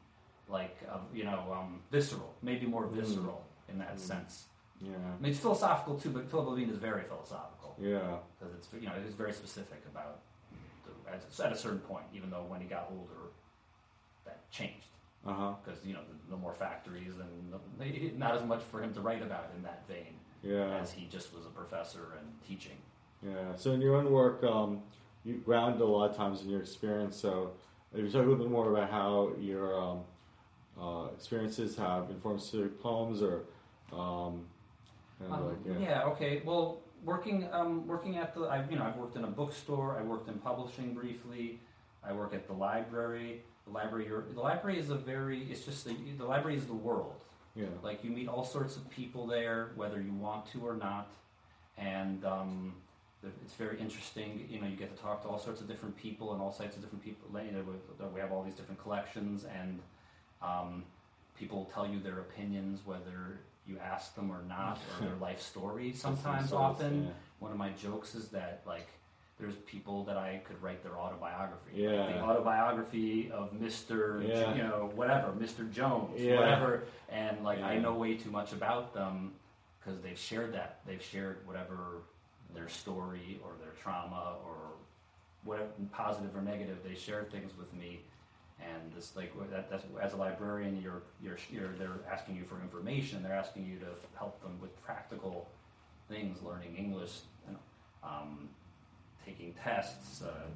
like uh, you know um, visceral, maybe more Mm. visceral in that Mm. sense. yeah, I mean, it's philosophical too, but Philip Levine is very philosophical yeah, because it's you know he's very specific about the, at, at a certain point. Even though when he got older, that changed uh huh, because you know the, the more factories and the, not as much for him to write about in that vein yeah. as he just was a professor and teaching. Yeah. So in your own work, um, you ground a lot of times in your experience. So if you talk a little bit more about how your um, uh, experiences have informed specific poems, or um, kind of Um, like yeah. yeah. Okay. Well, working um, working at the I, you know I've worked in a bookstore. I worked in publishing briefly. I work at the library. The library. you're- The library is a very. It's just the, the library is the world. yeah, Like you meet all sorts of people there, whether you want to or not, and um, it's very interesting. You know, you get to talk to all sorts of different people and all sorts of different people. You know, we have all these different collections, and um, people tell you their opinions, whether you ask them or not, or their life story. Sometimes, So often, yeah. one of my jokes is that like. There's people that I could write their autobiography. Yeah. The autobiography of Mr. Yeah. you know, whatever, Mr. Jones, Yeah. whatever and like I know way too much about them because they've shared that they've shared whatever their story or their trauma or whatever positive or negative they shared things with me and this like that, that's as a librarian you're, you're you're they're asking you for information they're asking you to help them with practical things learning English you know, um, taking tests uh,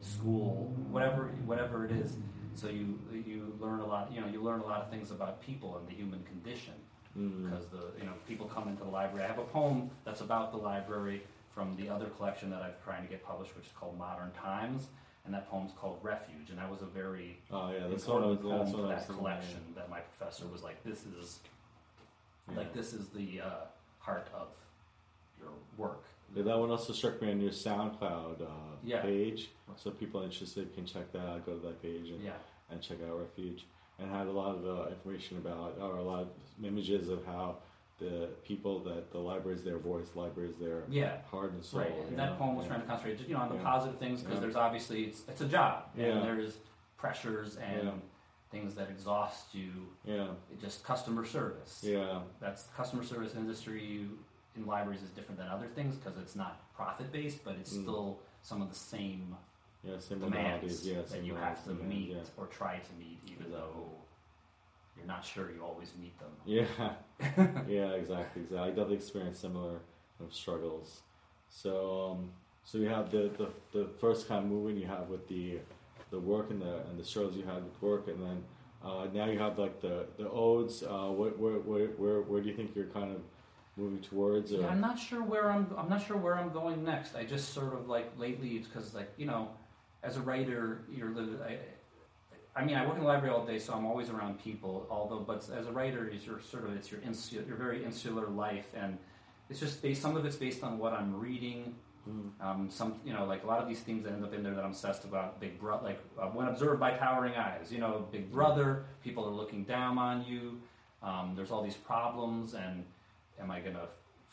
school whatever whatever it is so you you learn a lot you know you learn a lot of things about people and the human condition Mm. because the you know people come into the library. I have a poem that's about the library from the other collection that I'm trying to get published, which is called Modern Times, and that poem's called Refuge, and that was a very Oh yeah, that's what I was. Yeah, that's poem what for I was that thinking, collection that my professor was like, this is Like this is the uh, heart of your work. Yeah, that one also struck me on your SoundCloud uh, Yeah. page. So people interested can check that out. Go to that page and, Yeah. and check out Refuge. And had a lot of uh, information about, or a lot of images of how the people that the library is their voice, library is their Yeah. heart and soul. Right, and that know? poem was Yeah. trying to concentrate, just, you know, on the Yeah. positive things because there's obviously it's, it's a job and there's pressures and things that exhaust you. Yeah, It just customer service. yeah, That's the customer service industry in libraries is different than other things because it's not profit based, but it's Mm. still some of the same yeah. Demands yeah, that you have to demands, meet or try to meet, even though you're not sure you always meet them. Yeah, yeah, exactly, exactly. I definitely experienced similar kind of struggles. So, um, so you have the, the the first kind of movement you have with the the work and the and the struggles you had with work, and then uh, now you have like the the odes. Uh, what, where, where where where do you think you're kind of moving towards? Or Yeah, I'm not sure where I'm. I'm not sure where I'm going next. I just sort of like lately, it's because like you know, as a writer, you're li- I, I mean, I work in the library all day, so I'm always around people. Although, but as a writer, is your sort of it's your insular, your very insular life, and it's just based. Some of it's based on what I'm reading. Mm, Um, some, you know, like a lot of these themes that end up in there that I'm obsessed about. Big brother, like uh, when observed by towering eyes. You know, Big Brother. People are looking down on you. Um, there's all these problems, and am I gonna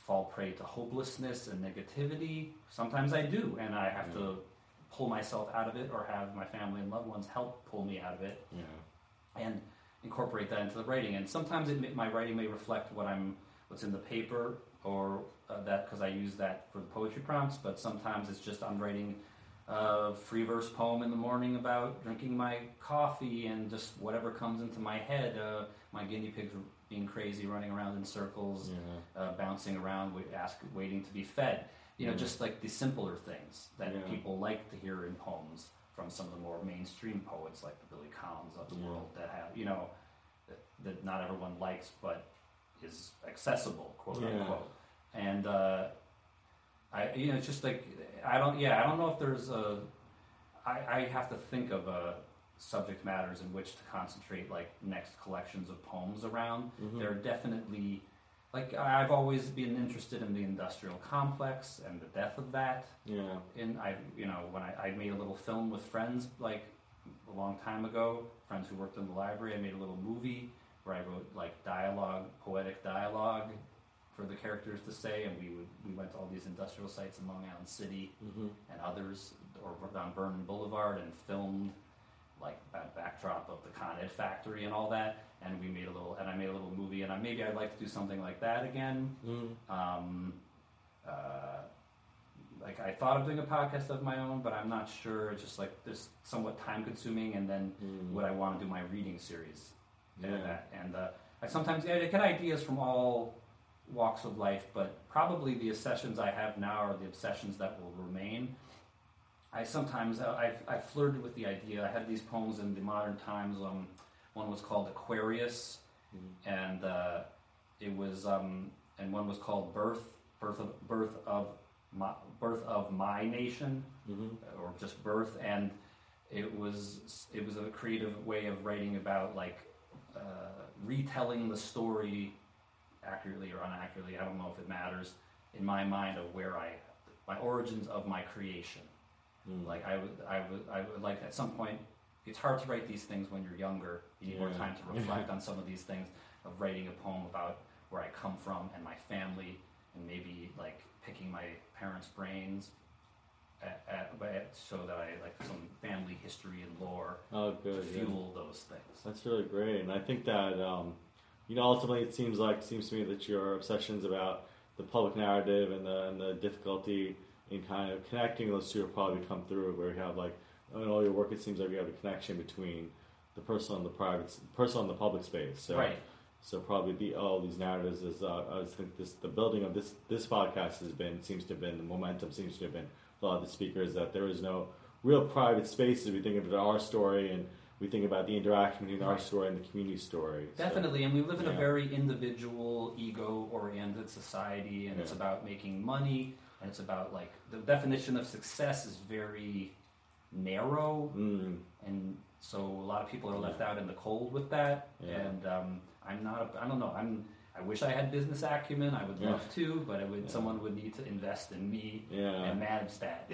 fall prey to hopelessness and negativity? Sometimes I do, and I have to pull myself out of it, or have my family and loved ones help pull me out of it yeah, and incorporate that into the writing. And sometimes may- my writing may reflect what I'm, what's in the paper, or uh, that because I use that for the poetry prompts. But sometimes it's just I'm writing a free verse poem in the morning about drinking my coffee and just whatever comes into my head. Uh, my guinea pigs being crazy, running around in circles, yeah, uh, bouncing around, wait, ask, waiting to be fed. You know, just like the simpler things that Yeah. people like to hear in poems from some of the more mainstream poets like the Billy Collins of the Yeah. world that have, you know, that, that not everyone likes but is accessible, quote Yeah. unquote. And uh, I, you know, it's just like I don't, yeah, I don't know if there's a. I, I have to think of uh, subject matters in which to concentrate like next collections of poems around. Mhm. There are definitely, like I've always been interested in the industrial complex and the death of that. yeah, And I, you know, when I, I made a little film with friends like a long time ago, friends who worked in the library, I made a little movie where I wrote like dialogue, poetic dialogue for the characters to say, and we would we went to all these industrial sites in Long Island City hmm and others, or on Vernon Boulevard, and filmed like that backdrop of the Con Ed factory and all that. And we made a little, and I made a little movie, and I, maybe I'd like to do something like that again. mm Um, uh, like I thought of doing a podcast of my own, but I'm not sure. It's just like it's somewhat time consuming, and then mm. would I want to do my reading series? Yeah. And, that, and uh, I sometimes I get ideas from all walks of life, but probably the obsessions I have now are the obsessions that will remain. I sometimes uh, I've, I've flirted with the idea. I had these poems in the modern times. Um, one was called Aquarius, Mm. and uh, it was um, and one was called Birth, Birth of Birth of my, Birth of My Nation, Mhm. or just Birth, and it was it was a creative way of writing about like uh, retelling the story accurately or unaccurately. I don't know if it matters in my mind of where I my origins of my creation. Mm. Like I would, I would, I would like at some point. It's hard to write these things when you're younger. You need more time to reflect on some of these things. Of writing a poem about where I come from and my family, and maybe like picking my parents' brains, at, at, so that I like some family history and lore Oh, to good. yeah. fuel those things. That's really great, and I think that um, you know ultimately it seems like seems to me that your obsessions about the public narrative and the and the difficulty in kind of connecting those two have probably come through where you have like in all your work it seems like you have a connection between the personal and the private, personal and the public space. So, right. So probably the all these narratives is uh, I think this the building of this this podcast has been seems to have been the momentum seems to have been a lot of the speakers that there is no real private spaces. We think about our story and we think about the interaction between our story and the community story. So- Definitely, and we live in a very individual, ego-oriented society, and it's about making money, and it's about like the definition of success is very narrow, Mm, and so a lot of people are left out in the cold with that. Yeah. And um, I'm not. A, I don't know. I'm. I wish I had business acumen. I would Yeah. love to, but it would Yeah. someone would need to invest in me Yeah. and manage that.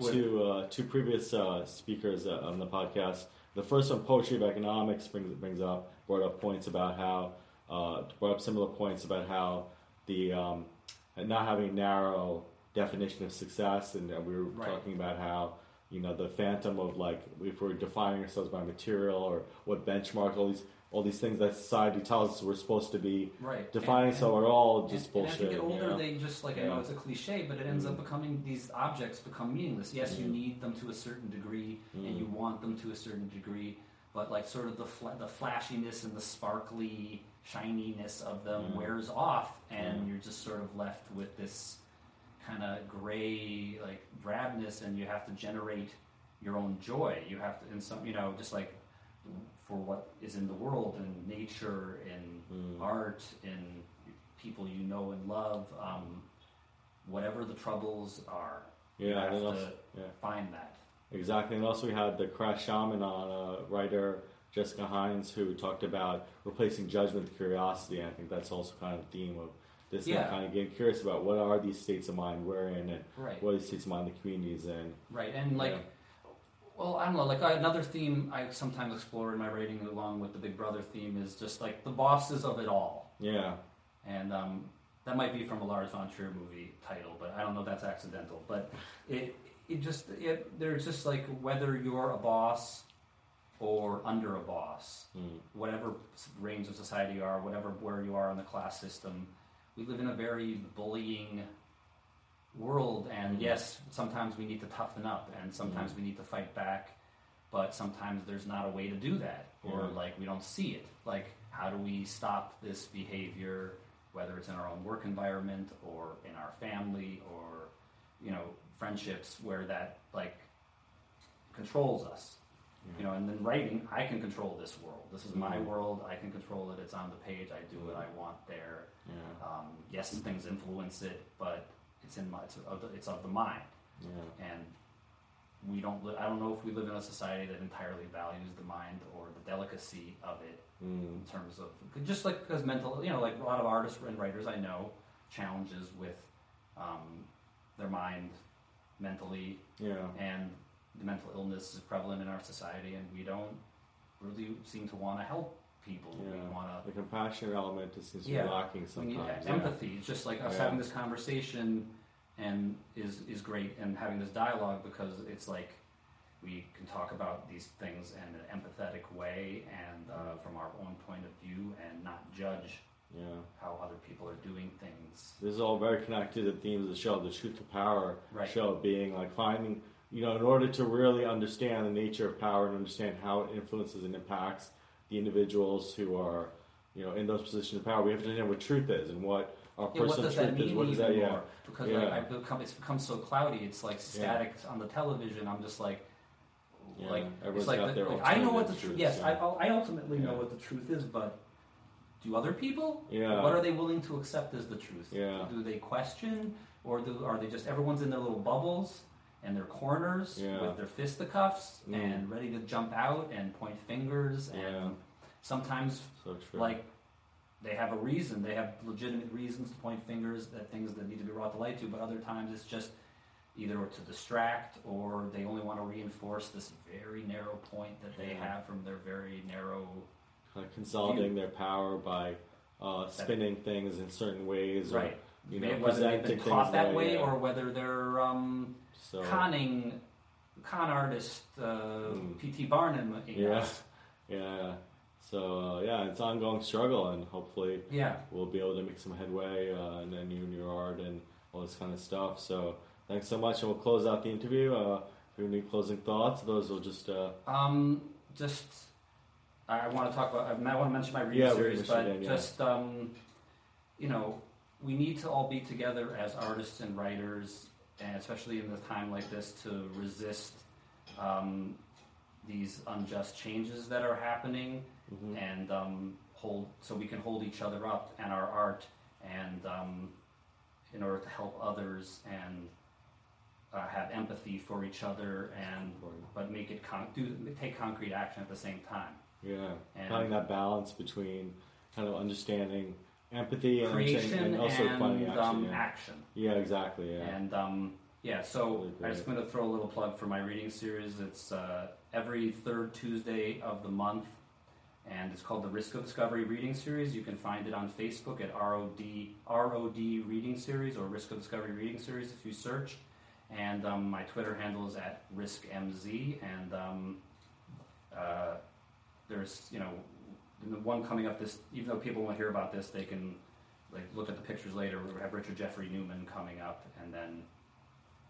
So, two uh, two previous uh, speakers uh, on the podcast. The first one, poetry of economics, brings brings up brought up points about how uh, brought up similar points about how the um, not having a narrow definition of success, and we were Right. talking about how you know the phantom of like if we're defining ourselves by material or what benchmarks, all these all these things that society tells us we're supposed to be right. defining, And- so are all just and, bullshit. And as you get older, you know? they just like I know it's a cliche, but it ends up Mhm. becoming these objects become meaningless. Yes, you Mhm. need them to a certain degree, and Mhm. you want them to a certain degree, but like sort of the fla- the flashiness and the sparkly shininess of them Mhm. wears off, and Yeah. you're just sort of left with this kind of gray like drabness, and you have to generate your own joy. You have to, in some, you know, just like for what is in the world and nature and Mm. art and people you know and love, um, whatever the troubles are, you Yeah, have and to also- yeah. find that. Exactly, and also we had the Crash Shaman on, uh, writer Jessica Hines, who talked about replacing judgment with curiosity. And I think that's also kind of the theme of this. Yeah. And kind of getting curious about what are these states of mind we're in, and Right. what are these states of mind the community's in. Right, and like, well, I don't know. Like another theme I sometimes explore in my writing, along with the Big Brother theme, is just like the bosses of it all. Yeah, and um, that might be from a Lars von Trier movie title, but I don't know if that's accidental. But it it just it, there's just like whether you're a boss or under a boss, Mm. whatever range of society you are, whatever where you are in the class system, we live in a very bullying world, and Mhm. yes, sometimes we need to toughen up, and sometimes Mhm. we need to fight back. But sometimes there's not a way to do that, or like we don't see it. Like, how do we stop this behavior, whether it's in our own work environment or in our family or, you know, friendships where that like controls us? You know, and then writing, I can control this world. This is my Mhm. world. I can control it. It's on the page. I do what I want there. yeah, Um, yes, things influence it, but it's in my it's of the, it's of the mind, yeah. and we don't. Li- I don't know if we live in a society that entirely values the mind or the delicacy of it Mm. in terms of just like because mental, you know, like a lot of artists and writers I know challenges with um, their mind mentally, Yeah, and mental illness is prevalent in our society, and we don't really seem to want to help people. We want to the compassionate element just seems Yeah. lacking we need sometimes. empathy. It's just like us Yeah. having this conversation and is is great, and having this dialogue because it's like we can talk about these things in an empathetic way and uh, from our own point of view, and not judge Yeah. yeah. how other people are doing things. This is all very connected to the themes of the show, the truth to power Right. show being like finding, you know, in order to really understand the nature of power and understand how it influences and impacts the individuals who are, you know, in those positions of power, we have to understand what truth is and what our Yeah, personal truth is. mean What does that, yeah. more? Because Yeah. like, become, it's become so cloudy. It's like static on the television. I'm just like, Yeah, like everyone's it's like, the- like, I know what the truth. Yes, yeah. I, I ultimately know what the truth is, but do other people? Yeah. What are they willing to accept as the truth? Yeah. Do they question, or do, are they just everyone's in their little bubbles and their corners Yeah. with their fisticuffs Mm. and ready to jump out and point fingers and Yeah. sometimes So like they have a reason they have legitimate reasons to point fingers at things that need to be brought to light to but other times it's just either to distract or they only want to reinforce this very narrow point that they Yeah. have from their very narrow consolidating their power by uh, spinning things in certain ways, right you know, whether they've been taught that in way yeah. or whether they're um, so, conning con artist uh, Mm. pt barnum Yeah, yeah. So uh, yeah, it's an ongoing struggle, and hopefully yeah we'll be able to make some headway uh, and then new, and your art and all this kind of stuff. So thanks so much, and we'll close out the interview. Uh, if you have any closing thoughts, those will just uh, Um, just I want to talk about. I, want to mention my read Yeah, series, but yeah. just um, you know, we need to all be together as artists and writers, and especially in a time like this, to resist um, these unjust changes that are happening, mhm. and um, hold so we can hold each other up and our art, and um, in order to help others and. Uh, have empathy for each other and but make it con- do take concrete action at the same time. yeah, And- finding that balance between kind of understanding empathy and, creation and also and action. um, yeah. action. yeah, exactly. Yeah. And um, yeah, so Really I'm just going to throw a little plug for my reading series. It's uh, every third Tuesday of the month, and it's called the Risk of Discovery Reading Series. You can find it on Facebook at ROD ROD Reading Series or Risk of Discovery Reading Series if you search. And um, my Twitter handle is at RiskMZ, and um, uh, there's you know the one coming up this. Even though people won't hear about this, they can like look at the pictures later. We have Richard Jeffrey Newman coming up, and then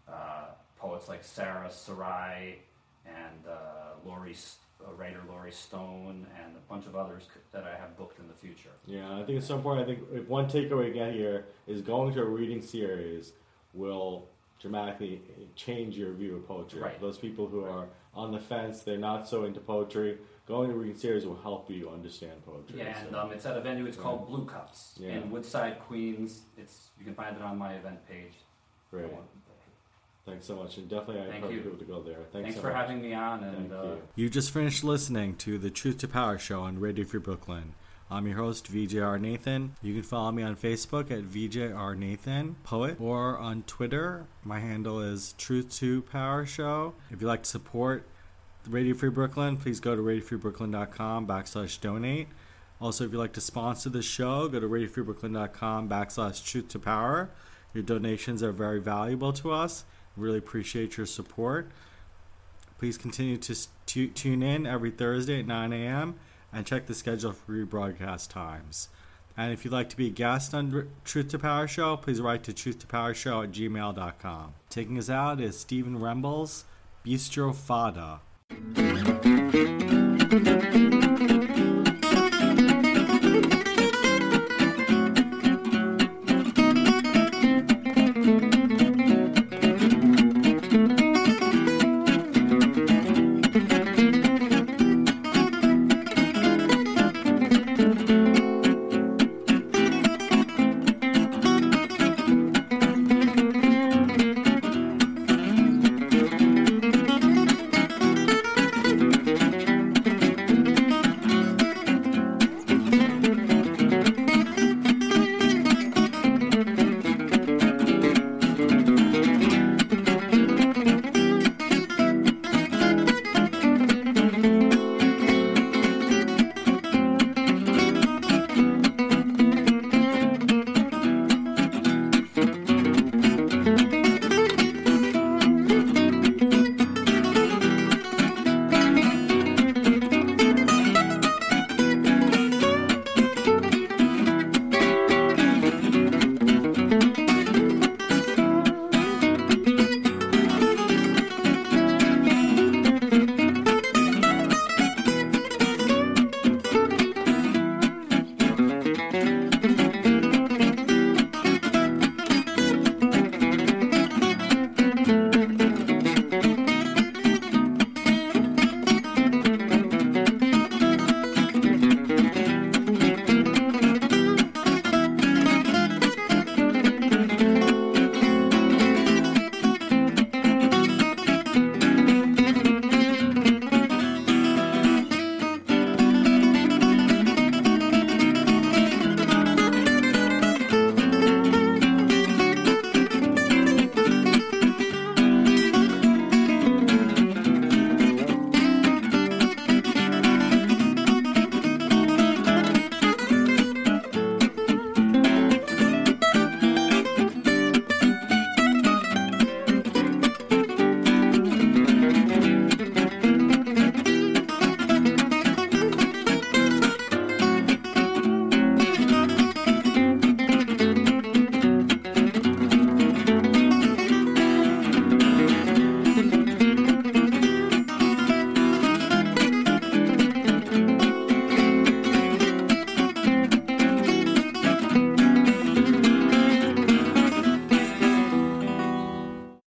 uh, poets like Sarah Sarai and uh, Laurie, uh, writer Laurie Stone, and a bunch of others that I have booked in the future. Yeah, I think it's so important. I think if one takeaway get here is going to a reading series will dramatically change your view of poetry. Right. Those people who are on the fence, they're not so into poetry. Going to reading series will help you understand poetry. Yeah, and so. um, it's at a venue. It's called Blue Cups Yeah. in Woodside, Queens. It's you can find it on my event page. Great. Thanks so much, and definitely I Thank encourage you. people to go there. Thanks, Thanks so for much. having me on, and Thank uh, you. You just finished listening to the Truth to Power show on Radio Free Brooklyn. I'm your host, VJR Nathan. You can follow me on Facebook at VJR Nathan Poet or on Twitter. My handle is Truth to Power Show. If you'd like to support Radio Free Brooklyn, please go to radiofreebrooklyn.com backslash donate. Also, if you'd like to sponsor the show, go to radiofreebrooklyn.com backslash truth to power. Your donations are very valuable to us. Really appreciate your support. Please continue to tu- tune in every Thursday at 9 a.m. and check the schedule for rebroadcast times. And if you'd like to be a guest on Truth to Power Show, please write to truth to power at gmail.com. Taking us out is Stephen Wrembel, Bistro Fada.